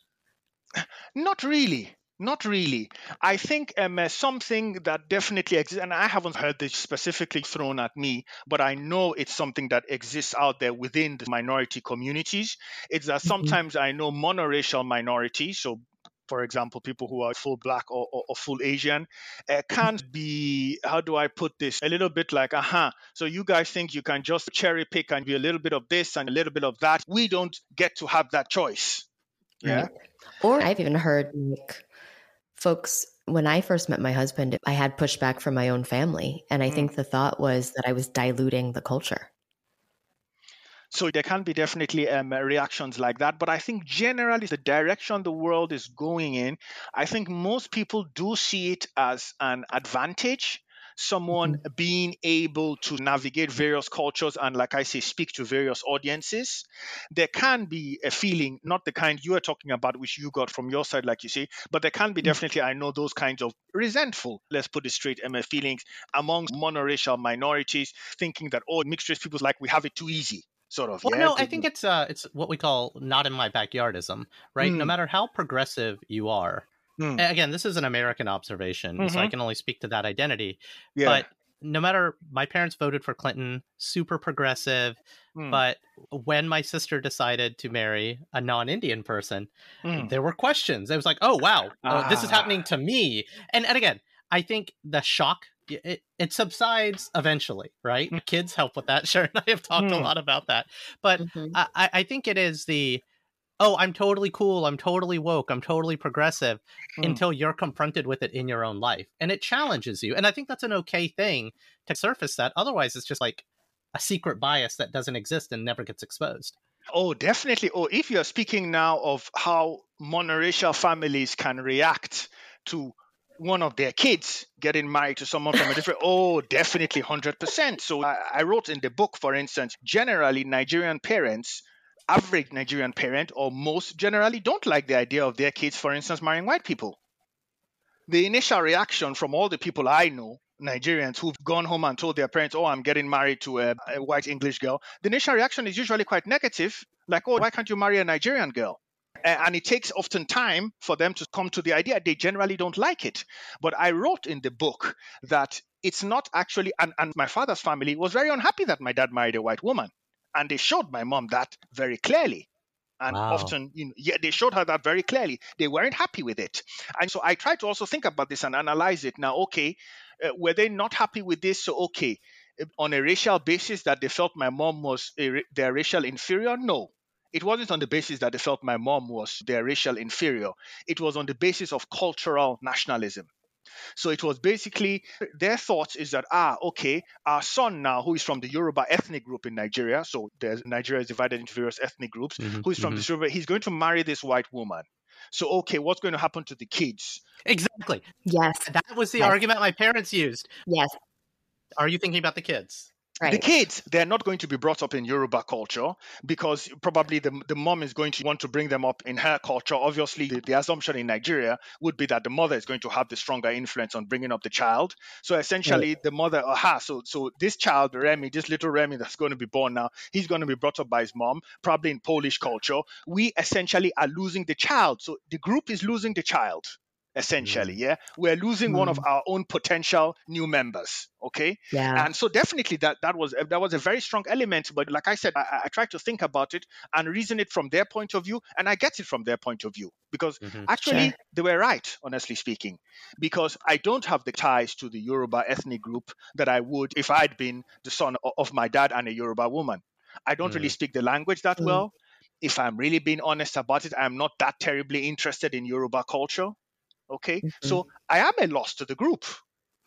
Not really. Not really. I think um, uh, something that definitely exists, and I haven't heard this specifically thrown at me, but I know it's something that exists out there within the minority communities. It's that mm-hmm. sometimes mm-hmm. I know monoracial minorities, so for example, people who are full black or, or, or full Asian, uh, can't mm-hmm. be, how do I put this? A little bit like, aha, uh-huh, so you guys think you can just cherry pick and be a little bit of this and a little bit of that. We don't get to have that choice. Yeah. Right. Or I've even heard like, folks when I first met my husband, I had pushback from my own family. And I mm. think the thought was that I was diluting the culture. So there can be definitely um, reactions like that. But I think generally the direction the world is going in, I think most people do see it as an advantage someone mm-hmm. being able to navigate various cultures and, like I say, speak to various audiences, there can be a feeling, not the kind you are talking about, which you got from your side, like you say, but there can be mm-hmm. definitely, I know, those kinds of resentful, let's put it straight, MF feelings amongst monoracial minorities, thinking that, oh, mixed race people like we have it too easy sort of. Well, yeah? no, I think it's uh, it's what we call not in my backyardism, right? Mm. No matter how progressive you are, Mm. Again, this is an American observation, mm-hmm. so I mm-hmm. can only speak to that identity. Yeah. But no matter my parents voted for Clinton, super progressive. Mm. But when my sister decided to marry a non-Indian person, mm. there were questions. It was like, "Oh wow, ah. this is happening to me." And and again, I think the shock it, it subsides eventually, right? Mm. Kids help with that. Sharon and I have talked a mm. lot about that, but mm-hmm. I, I think it is the oh, I'm totally cool, I'm totally woke, I'm totally progressive mm. until you're confronted with it in your own life. And it challenges you. And I think that's an okay thing to surface that. Otherwise, it's just like a secret bias that doesn't exist and never gets exposed. Oh, definitely. Oh, if you're speaking now of how monoracial families can react to one of their kids getting married to someone from a different oh definitely 100% so I, I, wrote in the book for instance generally nigerian parents average Nigerian parent or most generally don't like the idea of their kids, for instance, marrying white people. The initial reaction from all the people I know, Nigerians who've gone home and told their parents, Oh, I'm getting married to a, a white English girl, the initial reaction is usually quite negative, like, Oh, why can't you marry a Nigerian girl? and it takes often time for them to come to the idea they generally don't like it but i wrote in the book that it's not actually and, and my father's family was very unhappy that my dad married a white woman and they showed my mom that very clearly. And wow. often, you know, yeah, they showed her that very clearly. They weren't happy with it. And so I tried to also think about this and analyze it. Now, okay, uh, were they not happy with this? So, okay, uh, on a racial basis that they felt my mom was a, their racial inferior? No. It wasn't on the basis that they felt my mom was their racial inferior. It was on the basis of cultural nationalism. So it was basically their thoughts is that, ah, okay, our son now, who is from the Yoruba ethnic group in Nigeria, so there's, Nigeria is divided into various ethnic groups, mm-hmm, who is from mm-hmm. the Yoruba, he's going to marry this white woman. So, okay, what's going to happen to the kids? Exactly. Yes. That was the yes. argument my parents used. Yes. Are you thinking about the kids? Right. The kids, they're not going to be brought up in Yoruba culture because probably the, the mom is going to want to bring them up in her culture. Obviously, the, the, assumption in Nigeria would be that the mother is going to have the stronger influence on bringing up the child. So essentially, right. the mother, uh, aha, so so this child, Remi, this little Remi that's going to be born now, he's going to be brought up by his mom, probably in Polish culture. We essentially are losing the child. So the group is losing the child essentially mm. yeah we're losing mm. one of mm. our own potential new members okay yeah and so definitely that that was that was a very strong element but like i said i, I tried to think about it and reason it from their point of view and i get it from their point of view because mm-hmm. actually sure. they were right honestly speaking because i don't have the ties to the yoruba ethnic group that i would if i'd been the son of my dad and a yoruba woman i don't mm. really speak the language that mm. well if I'm really being honest about it, I'm not that terribly interested in Yoruba culture. Okay. Mm-hmm. So I am a loss to the group,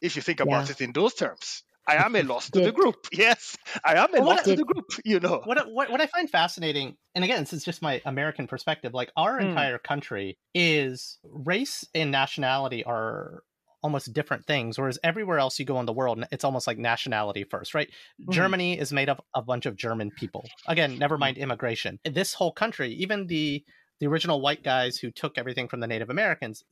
if you think about yeah. it in those terms. I am a loss to the group. Yes, I am a well, loss to the group. You know what, what? What I find fascinating, and again, this is just my American perspective. Like our mm. entire country is race and nationality are almost different things whereas everywhere else you go in the world it's almost like nationality first right mm-hmm. germany is made up of a bunch of german people again never mm. mind immigration this whole country even the the original white guys who took everything from the native americans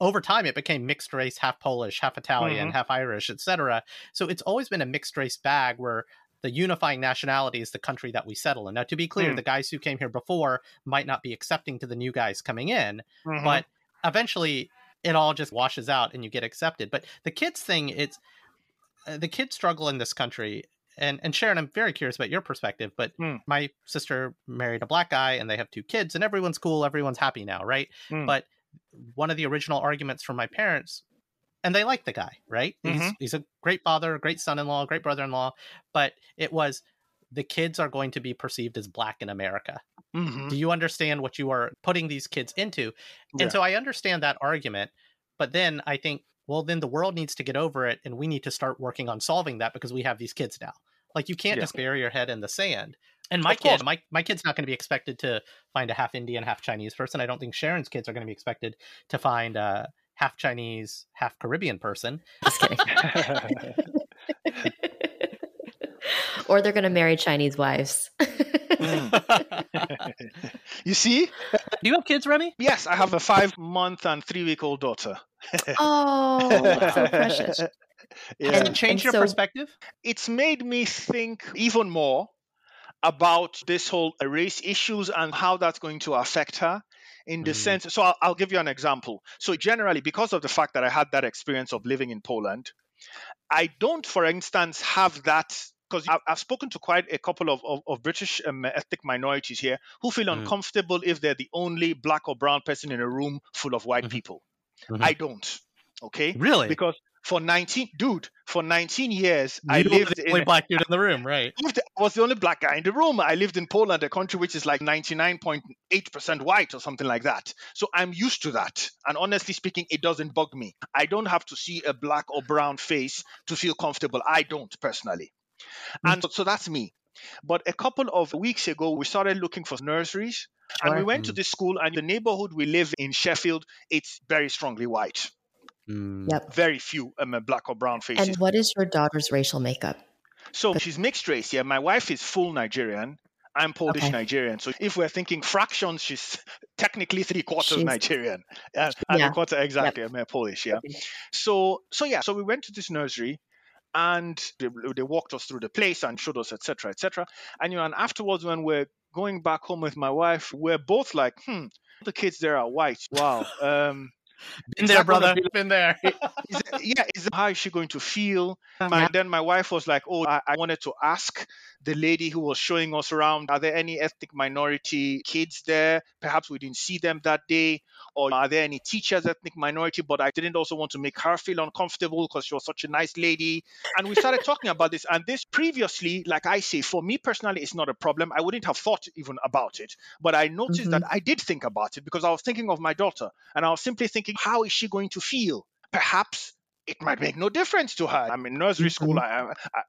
over time it became mixed race half polish half italian mm-hmm. half irish etc so it's always been a mixed race bag where the unifying nationality is the country that we settle in now to be clear mm. the guys who came here before might not be accepting to the new guys coming in mm-hmm. but eventually it all just washes out and you get accepted. But the kids thing, it's uh, the kids struggle in this country. And and Sharon, I'm very curious about your perspective. But mm. my sister married a black guy, and they have two kids, and everyone's cool, everyone's happy now, right? Mm. But one of the original arguments from my parents, and they like the guy, right? Mm-hmm. He's he's a great father, a great son-in-law, great brother-in-law. But it was the kids are going to be perceived as black in America. Mm-hmm. Do you understand what you are putting these kids into? And yeah. so I understand that argument, but then I think, well, then the world needs to get over it, and we need to start working on solving that because we have these kids now. Like you can't yeah. just bury your head in the sand. And my kid, my my kid's not going to be expected to find a half Indian, half Chinese person. I don't think Sharon's kids are going to be expected to find a half Chinese, half Caribbean person. Just kidding. or they're going to marry Chinese wives. Hmm. you see? Do you have kids, Remi? Yes, I have a five month and three week old daughter. Oh, so precious. Yeah. Has it changed your so, perspective? It's made me think even more about this whole race issues and how that's going to affect her in the mm. sense so I'll, I'll, give you an example so generally because of the fact that i had that experience of living in poland i don't for instance have that because I've, I've, spoken to quite a couple of, of, of British um, ethnic minorities here who feel mm. uncomfortable if they're the only black or brown person in a room full of white mm-hmm. people. Mm-hmm. I don't. Okay. Really? Because for 19 dude for 19 years you i lived in black dude in the room right I was the only black guy in the room i lived in poland a country which is like 99.8% white or something like that so i'm used to that and honestly speaking it doesn't bug me i don't have to see a black or brown face to feel comfortable i don't personally Mm. And so that's me. But a couple of weeks ago, we started looking for nurseries. And we went to mm. this school, and the neighborhood we live in Sheffield, it's very strongly white. Mm. Yep. Very few um, black or brown faces. And what is your daughter's racial makeup? So she's mixed race. Yeah, my wife is full Nigerian. I'm Polish okay. Nigerian. So if we're thinking fractions, she's technically three quarters she's... Nigerian. Uh, and yeah. a quarter exactly. Yep. I'm Polish. Yeah. So so yeah. So we went to this nursery and they, they walked us through the place and showed us etc etc and you know and afterwards when we're going back home with my wife we're both like hmm the kids there are white wow um been there, brother. Be, been there. is, yeah, is how is she going to feel? My, then my wife was like, "Oh, I, I, wanted to ask the lady who was showing us around, are there any ethnic minority kids there? Perhaps we didn't see them that day, or are there any teachers ethnic minority? But I didn't also want to make her feel uncomfortable because she was such a nice lady. And we started talking about this. And this previously, like I say, for me personally, it's not a problem. I wouldn't have thought even about it, but I noticed mm-hmm. that I did think about it because I was thinking of my daughter, and I was simply thinking, how is she going to feel? Perhaps it might make no difference to her. I'm in nursery school. Mm-hmm. I, I,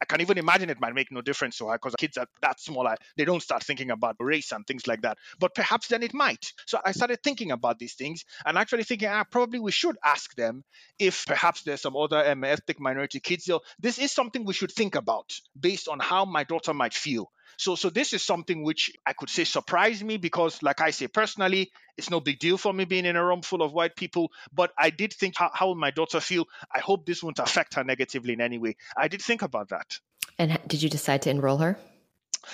I can't even imagine it might make no difference to her because kids are that small, they don't start thinking about race and things like that. But perhaps then it might. So I started thinking about these things and actually thinking, ah, probably we should ask them if perhaps there's some other um, ethnic minority kids. So this is something we should think about based on how my daughter might feel. So, so this is something which I could say surprised me because, like I say, personally, it's no big deal for me being in a room full of white people. But I did think, how, how will my daughter feel? I hope this won't affect her negatively in any way. I did think about that. And did you decide to enroll her?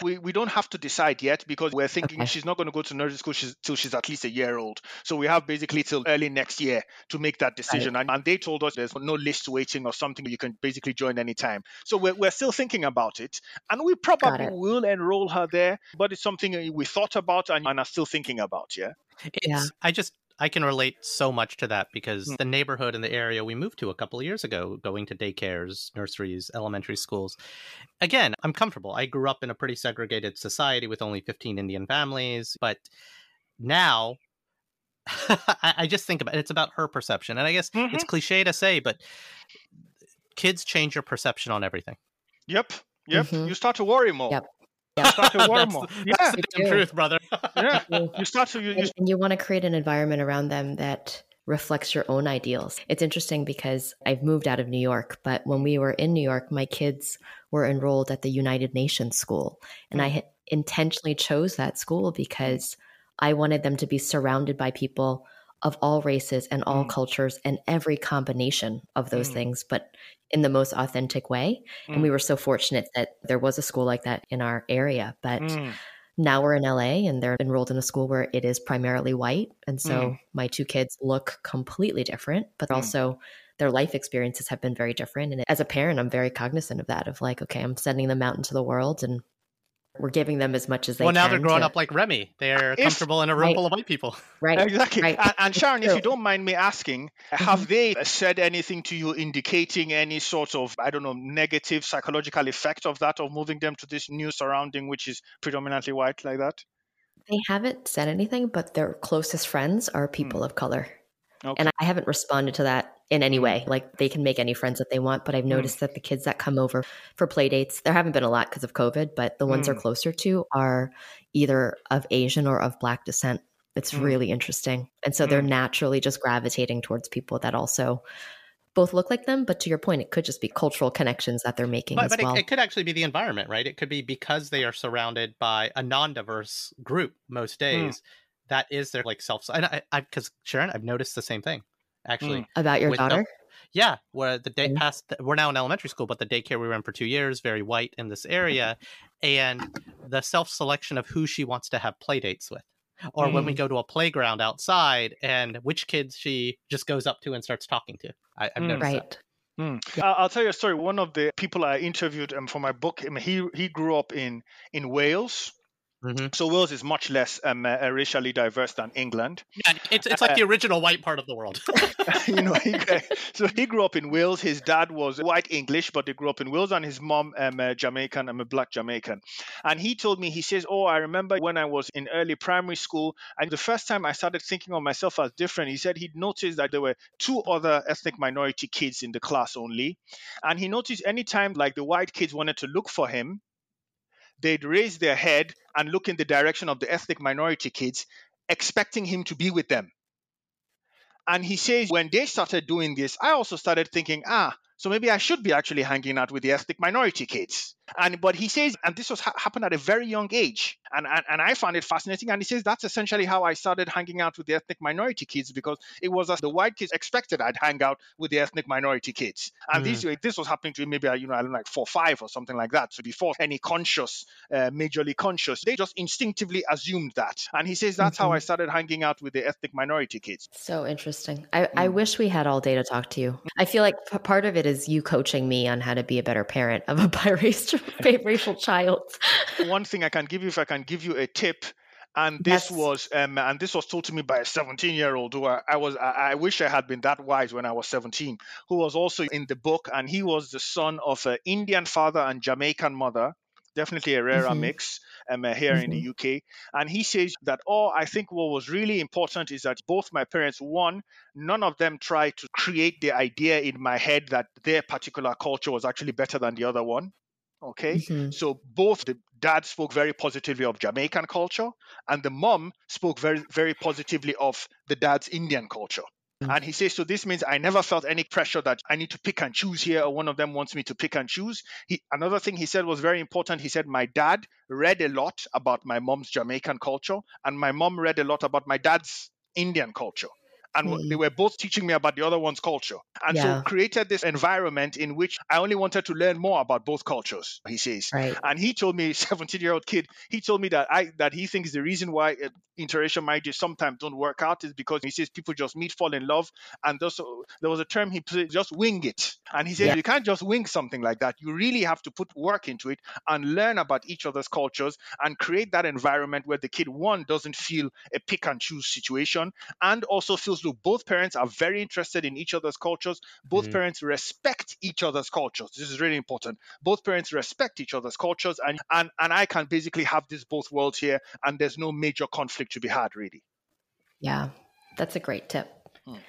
We, we don't have to decide yet because we're thinking okay. she's not going to go to nursery school she's, till she's at least a year old. So we have basically till early next year to make that decision. Right. And, and, they told us there's no list waiting or something you can basically join anytime. So we're, we're still thinking about it. And we probably will enroll her there, but it's something we thought about and, and are still thinking about. Yeah. It's, yeah. I just I can relate so much to that because mm. the neighborhood and the area we moved to a couple of years ago, going to daycares, nurseries, elementary schools. Again, I'm comfortable. I grew up in a pretty segregated society with only 15 Indian families, but now I, I, just think about it. It's about her perception. And I guess mm-hmm. it's cliche to say, but kids change your perception on everything. Yep. Yep. Mm-hmm. You start to worry more. Yep. Yeah. start to worry more. Yeah. the truth, brother. yeah. You start to. You, you... And you want to create an environment around them that reflects your own ideals. It's interesting because I've moved out of New York, but when we were in New York, my kids were enrolled at the United Nations school. And I intentionally chose that school because I wanted them to be surrounded by people of all races and all mm. cultures and every combination of those mm. things, but in the most authentic way. Mm. And we mm. were so fortunate that there was a school like that in our area. But mm. now we're in LA and they're enrolled in a school where it is primarily white. And so mm. my two kids look completely different, but also their life experiences have been very different. And as a parent, I'm very cognizant of that of like, okay, I'm sending them out into the world and we're giving them as much as they can well now they're growing to... up like remi. They're if, comfortable in a room right, full of white people. Right exactly. right. And, and, sharon if you don't mind me asking have mm-hmm. they said anything to you indicating any sort of i don't know negative psychological effect of that of moving them to this new surrounding which is predominantly white like that? They haven't said anything but their closest friends are people mm. of color okay. and i haven't responded to that in any way. Like they can make any friends that they want, but I've hmm. noticed mm. that the kids that come over for play dates, there haven't been a lot because of COVID, but the ones mm. they're closer to are either of Asian or of black descent. It's mm. really interesting. And so they're hmm. naturally just gravitating towards people that also both look like them, but to your point, it could just be cultural connections that they're making but, as but well. It, it could actually be the environment, right? It could be because they are surrounded by a non-diverse group most hmm. days. That is their like self. And I, because Sharon, I've noticed the same thing actually. Mm. About your daughter? The, yeah, where the day mm. past, we're now in elementary school, but the daycare we were in for two years, very white in this area, and the self selection of who she wants to have play dates with. Or mm. when we mm. go to a playground outside, and which kids she just goes up to and starts talking to. I, have mm. noticed right. that. Mm. I'll tell you a story. One of the people I interviewed um, for my book, I mean, he he grew up in in Wales, Mm-hmm. So Wales is much less um, uh, racially diverse than England. Yeah, it's, it's like uh, the original white part of the world. you know, he, so he grew up in Wales. His dad was white English, but they grew up in Wales, and his mom um, uh, Jamaican. I'm a black Jamaican. And he told me, he says, "Oh, I remember when I was in early primary school, and the first time I started thinking of myself as different. He said he'd noticed that there were two other ethnic minority kids in the class only, and he noticed anytime like the white kids wanted to look for him." They'd raise their head and look in the direction of the ethnic minority kids, expecting him to be with them. And he says, when they started doing this, I also started thinking, ah, so maybe I should be actually hanging out with the ethnic minority kids. And but he says, and this was ha- happened at a very young age, and, and and I found it fascinating. And he says that's essentially how I started hanging out with the ethnic minority kids because it was as the white kids expected I'd hang out with the ethnic minority kids. And mm. this this was happening to me maybe you know I don't know, like four five or something like that. So before any conscious, uh, majorly conscious, they just instinctively assumed that. And he says that's mm-hmm. how I started hanging out with the ethnic minority kids. So interesting. I, mm. I wish we had all day to talk to you. I feel like part of it is you coaching me on how to be a better parent of a biracial racial child. One thing I can give you, if I can give you a tip, and this yes. was um, and this was told to me by a 17 year old who I, I was I, I, wish I had been that wise when I was 17 who was also in the book and he was the son of an Indian father and Jamaican mother definitely a rarer mm-hmm. mix um, uh, here mm-hmm. in the mm-hmm. UK. And he says that, oh, I think what was really important is that both my parents, one, none of them tried to create the idea in my head that their particular culture was actually better than the other one. Okay. Mm-hmm. So both the dad spoke very positively of Jamaican culture and the mom spoke very, very positively of the dad's Indian culture. Mm-hmm. And he says, so this means I never felt any pressure that I need to pick and choose here, or one of them wants me to pick and choose. He, another thing he said was very important. He said, my dad read a lot about my mom's Jamaican culture, and my mom read a lot about my dad's Indian culture. And Mm. they were both teaching me about the other one's culture. And Yeah. so created this environment in which I only wanted to learn more about both cultures, he says. Right. And he told me, 17 year old kid, he told me that I that he thinks the reason why uh, interracial marriages sometimes don't work out is because he says people just meet, fall in love, and thus, there was a term he put, just wing it. And he says Yeah. you can't just wing something like that. You really have to put work into it and learn about each other's cultures and create that environment where the kid one doesn't feel a pick and choose situation and also feels look both parents are very interested in each other's cultures both Mhm. parents respect each other's cultures this is really important both parents respect each other's cultures and and and i can basically have this both worlds here and there's no major conflict to be had really Yeah. That's a great tip.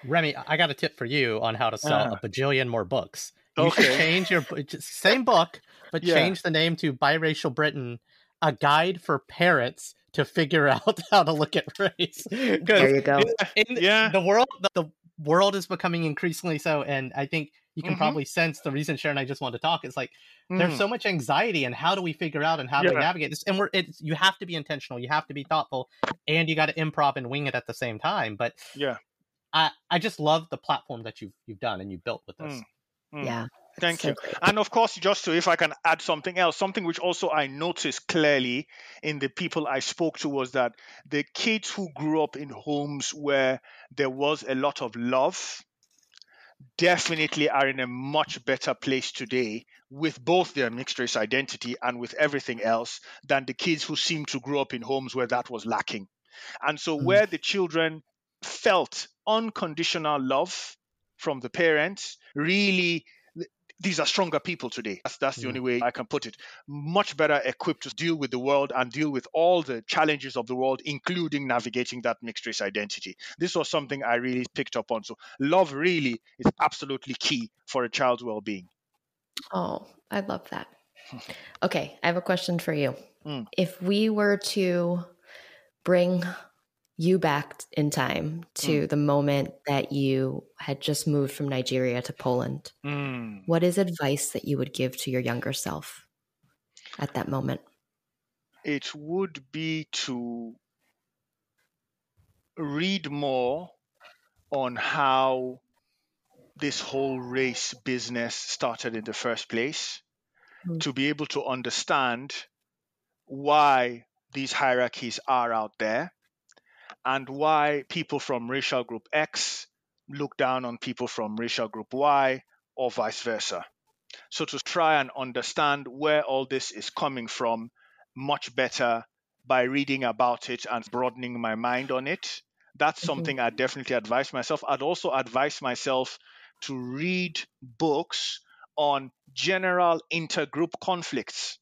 Remi, I got a tip for you on how to sell Uh-huh. a bajillion more books. You should Okay. change your same book, but Yeah. change the name to Biracial Britain, a guide for parents to figure out how to look at race. There you go. in Yeah. the world, the, the world is becoming increasingly so, and I think you can Mhm. probably sense the reason Sharon and I just want to talk is like there's Mm. so much anxiety and how do we figure out and how do we navigate this and we're it's you have to be intentional you have to be thoughtful and you got to improv and wing it at the same time but yeah i i just love the platform that you've you've done and you built with this Mm. Mm. Yeah. Thank So you. great. And of course, just to, if I can add something else, something which also I noticed clearly in the people I spoke to was that the kids who grew up in homes where there was a lot of love definitely are in a much better place today with both their mixed race identity and with everything else than the kids who seem to grow up in homes where that was lacking. And so, Mm. where the children felt unconditional love from the parents, really these are stronger people today. That's, that's the only way I can put it. Much better equipped to deal with the world and deal with all the challenges of the world, including navigating that mixed race identity. This was something I really picked up on. So, love really is absolutely key for a child's well being. Oh, I love that. Okay, I have a question for you. Mm. If we were to bring you back in time to the moment that you had just moved from Nigeria to Poland, what is advice that you would give to your younger self at that moment? It would be to read more on how this whole race business started in the first place, Mm. to be able to understand why these hierarchies are out there and why people from racial group X look down on people from racial group Y or vice versa. So to try and understand where all this is coming from much better by reading about it and broadening my mind on it. That's Mhm. something I definitely advise myself. I'd also advise myself to read books on general intergroup conflicts.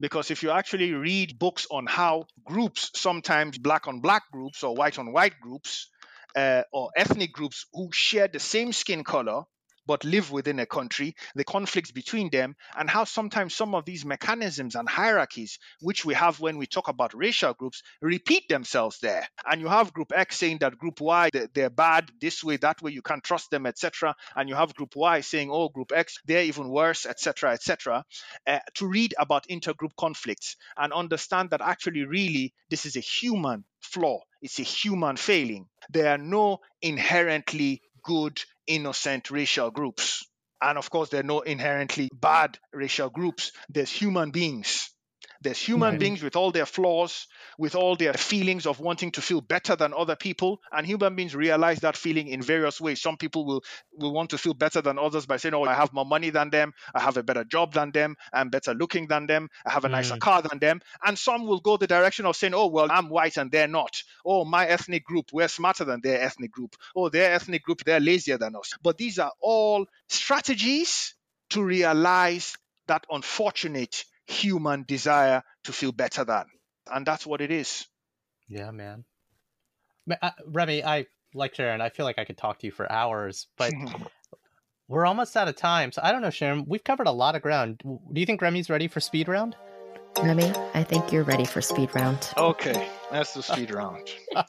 Because if you actually read books on how groups, sometimes black on black groups or white on white groups, uh, or ethnic groups who share the same skin color but live within a country, the conflicts between them, and how sometimes some of these mechanisms and hierarchies, which we have when we talk about racial groups, repeat themselves there. And you have Group X saying that Group Y, they- they're bad this way, that way, you can't trust them, etc. And you have Group Y saying, oh, Group X, they're even worse, etc., etc. Uh, to read about intergroup conflicts and understand that actually, really, this is a human flaw, it's a human failing. There are no inherently good, innocent racial groups. And of course, there are no inherently bad racial groups. There's human beings. There's human Right. beings with all their flaws, with all their feelings of wanting to feel better than other people. And human beings realize that feeling in various ways. Some people will, will want to feel better than others by saying, Oh, I have more money than them, I have a better job than them, I'm better looking than them, I have a nicer Mm. car than them. And some will go the direction of saying, Oh, well, I'm white and they're not. Oh, my ethnic group, we're smarter than their ethnic group. Oh, their ethnic group, they're lazier than us. But these are all strategies to realize that unfortunate human desire to feel better than. And that's what it is. Yeah, man. Uh, Remi, I like Sharon. I feel like I could talk to you for hours, but we're almost out of time. So I don't know, Sharon. We've covered a lot of ground. Do you think Remi's ready for speed round? Remi, I think you're ready for speed round. okay, that's the speed round.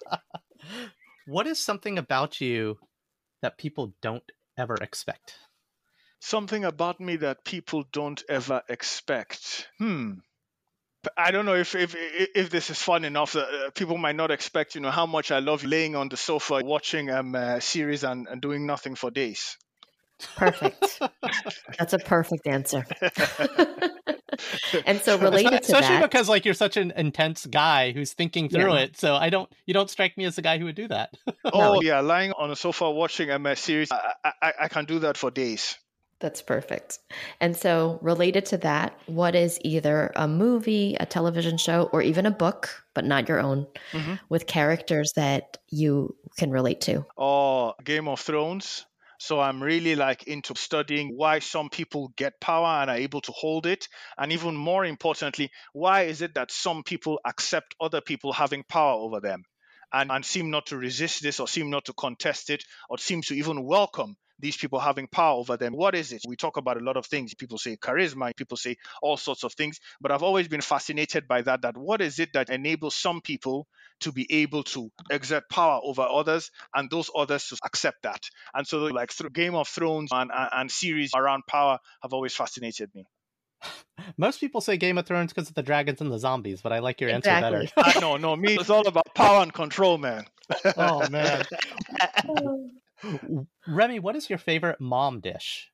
What is something about you that people don't ever expect? Something about me that people don't ever expect. Hmm. I don't know if if if this is fun enough that uh, people might not expect, you know, how much I love laying on the sofa watching um uh, series and, and doing nothing for days. Perfect. That's a perfect answer. and so related to that. especially that, because like you're such an intense guy who's thinking through Yeah. it. So I don't, you don't strike me as the guy who would do that. Oh yeah, lying on a sofa watching um, a series, I, I I can do that for days. That's perfect. And so related to that, what is either a movie, a television show, or even a book, but not your own, Mhm. with characters that you can relate to? or Game of Thrones. So I'm really like into studying why some people get power and are able to hold it. And even more importantly, why is it that some people accept other people having power over them and, and seem not to resist this or seem not to contest it or seem to even welcome these people having power over them. What is it? We talk about a lot of things. People say charisma, people say all sorts of things, but I've always been fascinated by that that what is it that enables some people to be able to exert power over others and those others to accept that. And so like through Game of Thrones and, and, and series around power have always fascinated me. Most people say Game of Thrones because of the dragons and the zombies, but I like your answer better. Uh, no, no, me, it's all about power and control, man. oh man, Remi, what is your favorite mom dish?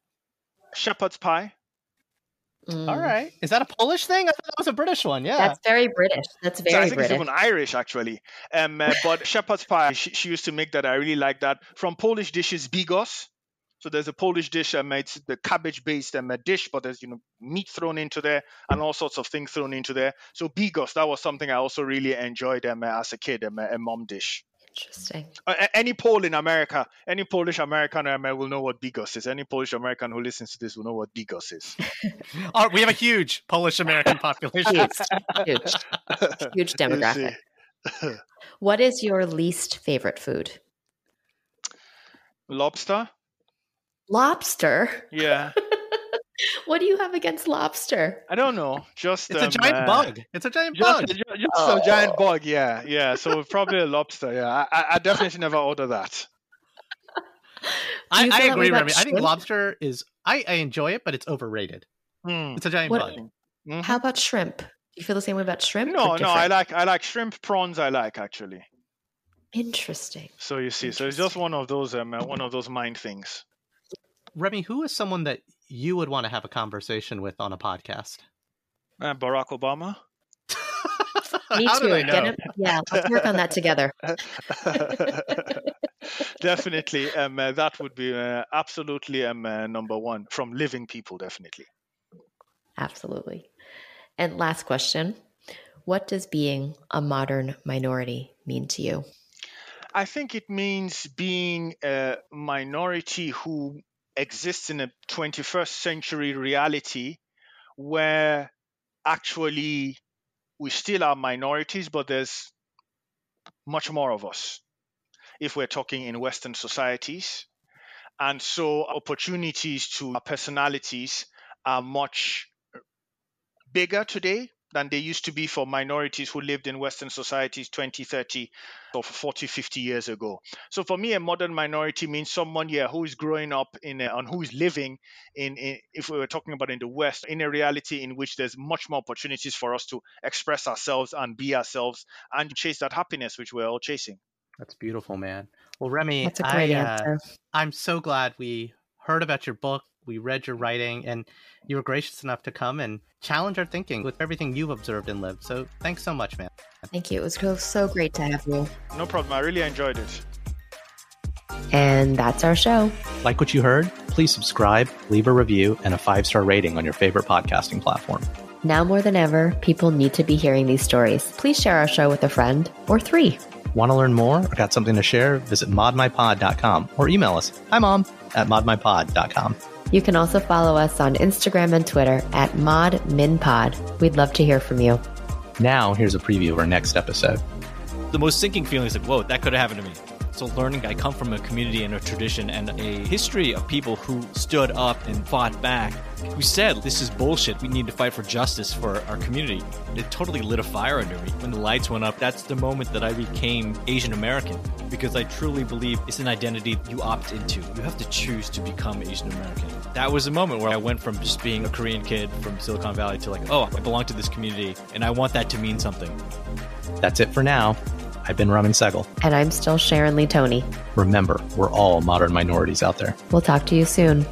Shepherd's pie. Mm, All right, is that a Polish thing? I thought that was a British one. Yeah. That's very British. That's So very I think British. it's even Irish actually. Um, uh, but shepherd's pie, she, she used to make that. I really like that. From Polish dishes, bigos. So there's a Polish dish, um, it's the cabbage-based um, a dish, but there's you know meat thrown into there and all sorts of things thrown into there. So bigos, that was something I also really enjoyed um, uh, as a kid, um, a mom dish. Interesting. Uh, any Pole in America, any Polish American um, will know what bigos is. Any Polish American who listens to this will know what bigos is. All right, we have a huge Polish American population. Huge, huge, huge demographic. What is your least favorite food? Lobster? Lobster. Yeah. What do you have against lobster? I don't know. Just It's a um, giant uh, bug. It's a giant Just, bug. ju- just Oh. a giant bug, yeah, yeah. So probably a lobster, yeah. I, I- I definitely never order that. I, I feel that way agree, about Remi. I think lobster is. I, I enjoy it, but it's overrated. Hmm. It's a giant What- bug. Mhm. How about shrimp? Do you feel the same way about shrimp? No, no, I like I like shrimp, prawns. I like actually. Interesting. So you see, so it's just one of those um, uh, one of those mind things. Remi, who is someone that you would want to have a conversation with on a podcast? Uh, Barack Obama. Me How too. did I Get know? yeah, let's work on that together. definitely, um, uh, that would be uh, absolutely um, uh, number one from living people. Definitely. Absolutely. And last question What does being a modern minority mean to you? I think it means being a minority who exists in a 21st century reality where actually we still are minorities, but there's much more of us if we're talking in Western societies. And so opportunities to our personalities are much bigger today than they used to be for minorities who lived in Western societies 20, 30, or 40, 50 years ago. So for me, a modern minority means someone here who is growing up in a, and who is living in, in, if we were talking about in the West, in a reality in which there's much more opportunities for us to express ourselves and be ourselves and chase that happiness which we're all chasing. That's beautiful, man. Well, Remi, That's a great I, uh, answer. I'm so glad we heard about your book, we read your writing, and you were gracious enough to come and challenge our thinking with everything you've observed and lived. So thanks so much, man. Thank you. It was so, so great to have you. No problem. I really enjoyed it. And that's our show. Like what you heard? Please subscribe, leave a review, and a five star rating on your favorite podcasting platform. Now more than ever, people need to be hearing these stories. Please share our show with a friend or three. Want to learn more or got something to share? Visit modminpod.com or email us, hi mom, at modminpod.com. You can also follow us on Instagram and Twitter at ModMinPod. We'd love to hear from you. Now, here's a preview of our next episode. The most sinking feeling is like, whoa, that could have happened to me. So, learning, I come from a community and a tradition and a history of people who stood up and fought back, who said, This is bullshit. We need to fight for justice for our community. It totally lit a fire under me. When the lights went up, that's the moment that I became Asian American because I truly believe it's an identity you opt into. You have to choose to become Asian American. That was a moment where I went from just being a Korean kid from Silicon Valley to like, oh, I belong to this community and I want that to mean something. That's it for now. I've been Raman Sehgal. And I'm still Sharon Lee Tony. Remember, we're all modern minorities out there. We'll talk to you soon.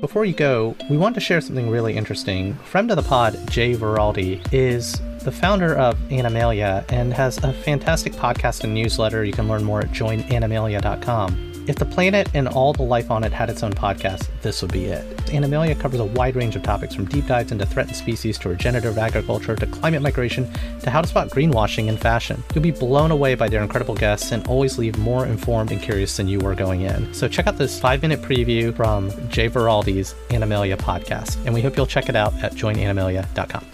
Before you go, we want to share something really interesting. Friend of the pod, Jay Veraldi, is the founder of Animalia and has a fantastic podcast and newsletter. You can learn more at joinanimalia.com. If the planet and all the life on it had its own podcast, this would be it. Animalia covers a wide range of topics from deep dives into threatened species to regenerative agriculture to climate migration to how to spot greenwashing in fashion. You'll be blown away by their incredible guests and always leave more informed and curious than you were going in. So check out this five minute preview from Jay Veraldi's Animalia podcast, and we hope you'll check it out at joinanimalia.com.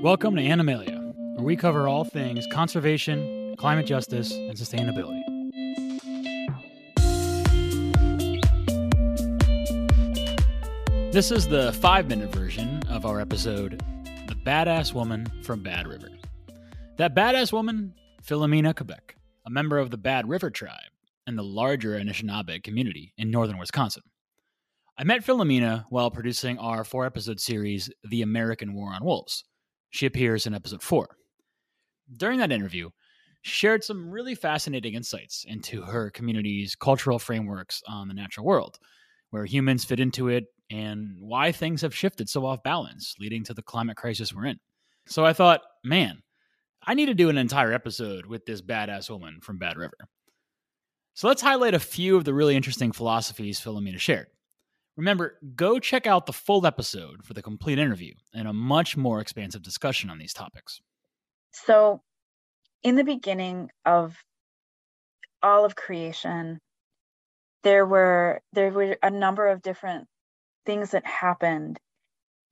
Welcome to Animalia, where we cover all things conservation, climate justice, and sustainability. This is the five minute version of our episode, The Badass Woman from Bad River. That badass woman, Philomena Kebec, a member of the Bad River tribe and the larger Anishinaabe community in northern Wisconsin. I met Philomena while producing our four episode series, The American War on Wolves. She appears in episode four. During that interview, she shared some really fascinating insights into her community's cultural frameworks on the natural world, where humans fit into it and why things have shifted so off balance, leading to the climate crisis we're in. So I thought, man, I need to do an entire episode with this badass woman from Bad River. So let's highlight a few of the really interesting philosophies Philomena shared. Remember, go check out the full episode for the complete interview and a much more expansive discussion on these topics. So, in the beginning of all of creation, there were there were a number of different things that happened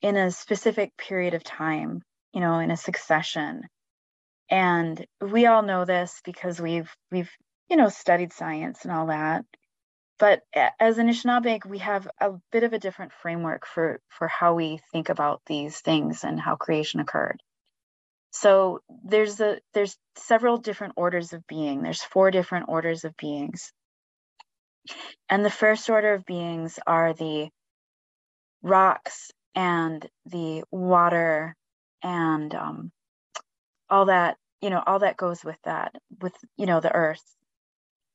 in a specific period of time, you know, in a succession. And we all know this because we've we've you know studied science and all that. But as Anishinaabe, we have a bit of a different framework for for how we think about these things and how creation occurred. So there's a there's several different orders of being. There's four different orders of beings. And the first order of beings are the rocks and the water and um, all that you know all that goes with that with you know the earth.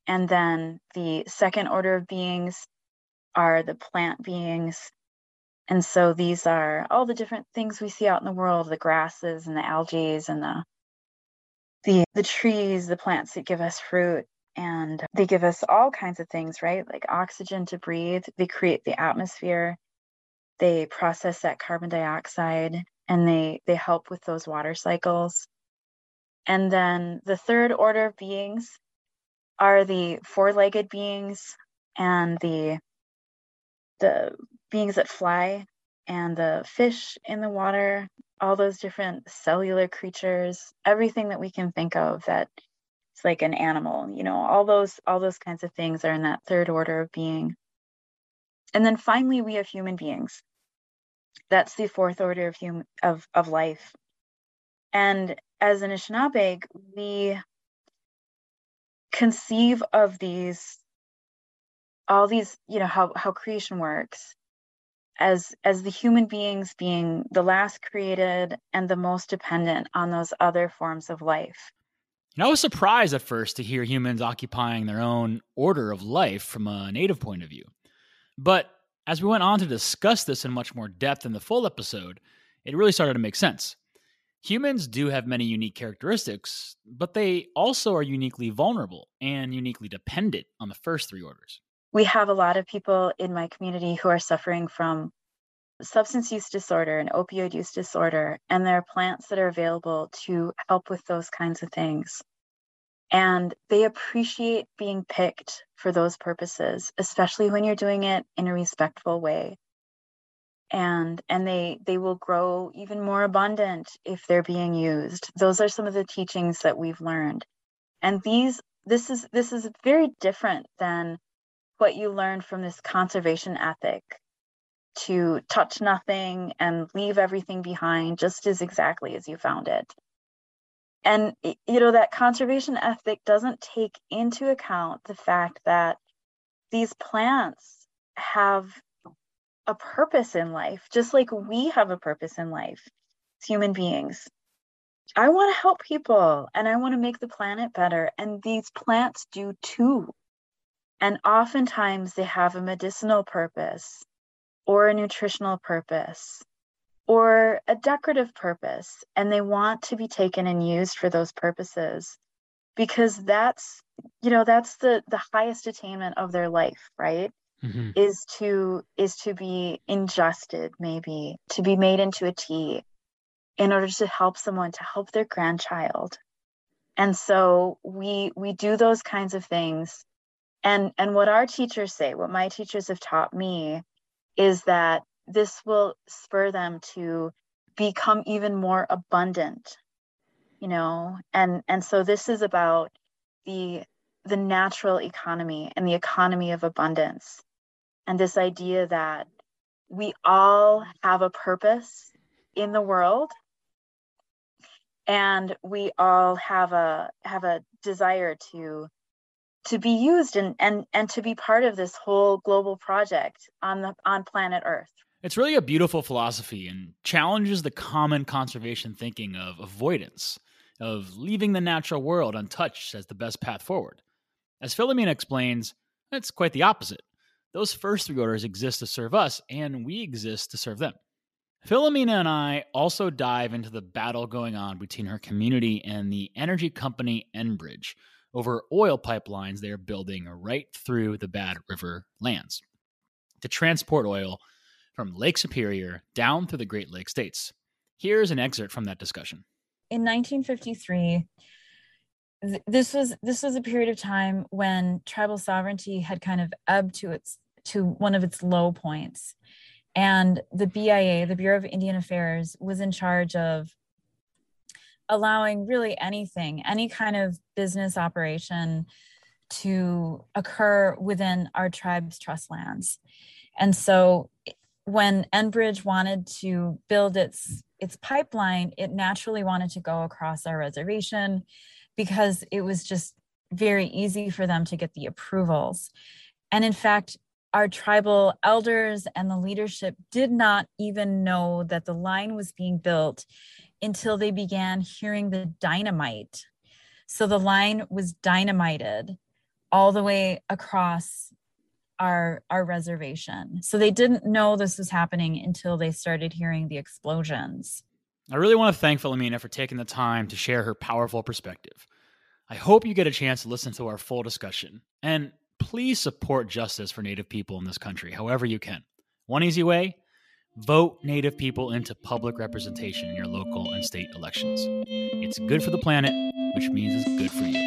And then the second order of beings are the plant beings. And so these are all the different things we see out in the world the grasses and the algae and the the the trees the plants that give us fruit. And they give us all kinds of things right? Like oxygen to breathe. They create the atmosphere they process that carbon dioxide and they they help with those water cycles. And then the third order of beings are the four-legged beings and the the beings that fly and the fish in the water all those different cellular creatures everything that we can think of that it's like an animal you know all those all those kinds of things are in that third order of being. And then finally we have human beings that's the fourth order of human of, of life. And as an Anishinaabe, we conceive of these all these you know how how creation works as as the human beings being the last created and the most dependent on those other forms of life. And i was surprised at first to hear humans occupying their own order of life from a native point of view. But as we went on to discuss this in much more depth in the full episode, it really started to make sense. Humans do have many unique characteristics, but they also are uniquely vulnerable and uniquely dependent on the first three orders. We have a lot of people in my community who are suffering from substance use disorder and opioid use disorder, and there are plants that are available to help with those kinds of things. And they appreciate being picked for those purposes, especially when you're doing it in a respectful way. And and they they will grow even more abundant if they're being used. Those are some of the teachings that we've learned. And these this is this is very different than what you learned from this conservation ethic to touch nothing and leave everything behind just as exactly as you found it. And, you know, that conservation ethic doesn't take into account the fact that these plants have a purpose in life, just like we have a purpose in life as human beings. I want to help people and I want to make the planet better. And these plants do too. And oftentimes they have a medicinal purpose or a nutritional purpose or a decorative purpose and they want to be taken and used for those purposes because that's you know that's the the highest attainment of their life right? Mm-hmm. is to is to be ingested maybe to be made into a tea in order to help someone to help their grandchild. And so we we do those kinds of things. And and what our teachers say what my teachers have taught me is that this will spur them to become even more abundant you know? And and so this is about the the natural economy and the economy of abundance. And this idea that we all have a purpose in the world and we all have a have a desire to to be used and and and to be part of this whole global project on the on planet earth it's really a beautiful philosophy and challenges the common conservation thinking of avoidance of leaving the natural world untouched as the best path forward. As philomena explains it's quite the opposite. Those first three orders exist to serve us and we exist to serve them. Philomena and I also dive into the battle going on between her community and the energy company Enbridge, over oil pipelines they are building right through the Bad River lands. To transport oil from Lake Superior down through the Great Lakes states. Here's an excerpt from that discussion. In 1953, this was this was a period of time when tribal sovereignty had kind of ebbed to its to one of its low points and the BIA the Bureau of Indian Affairs was in charge of allowing really anything, any kind of business operation to occur within our tribe's trust lands. And so when Enbridge wanted to build its its pipeline, it naturally wanted to go across our reservation because it was just very easy for them to get the approvals. And in fact, our tribal elders and the leadership did not even know that the line was being built until they began hearing the dynamite. So the line was dynamited all the way across our our reservation. So they didn't know this was happening until they started hearing the explosions. I really want to thank Philomena for taking the time to share her powerful perspective. I hope you get a chance to listen to our full discussion. And please support justice for Native people in this country, however you can. One easy way Vote Native people into public representation in your local and state elections. It's good for the planet, which means it's good for you.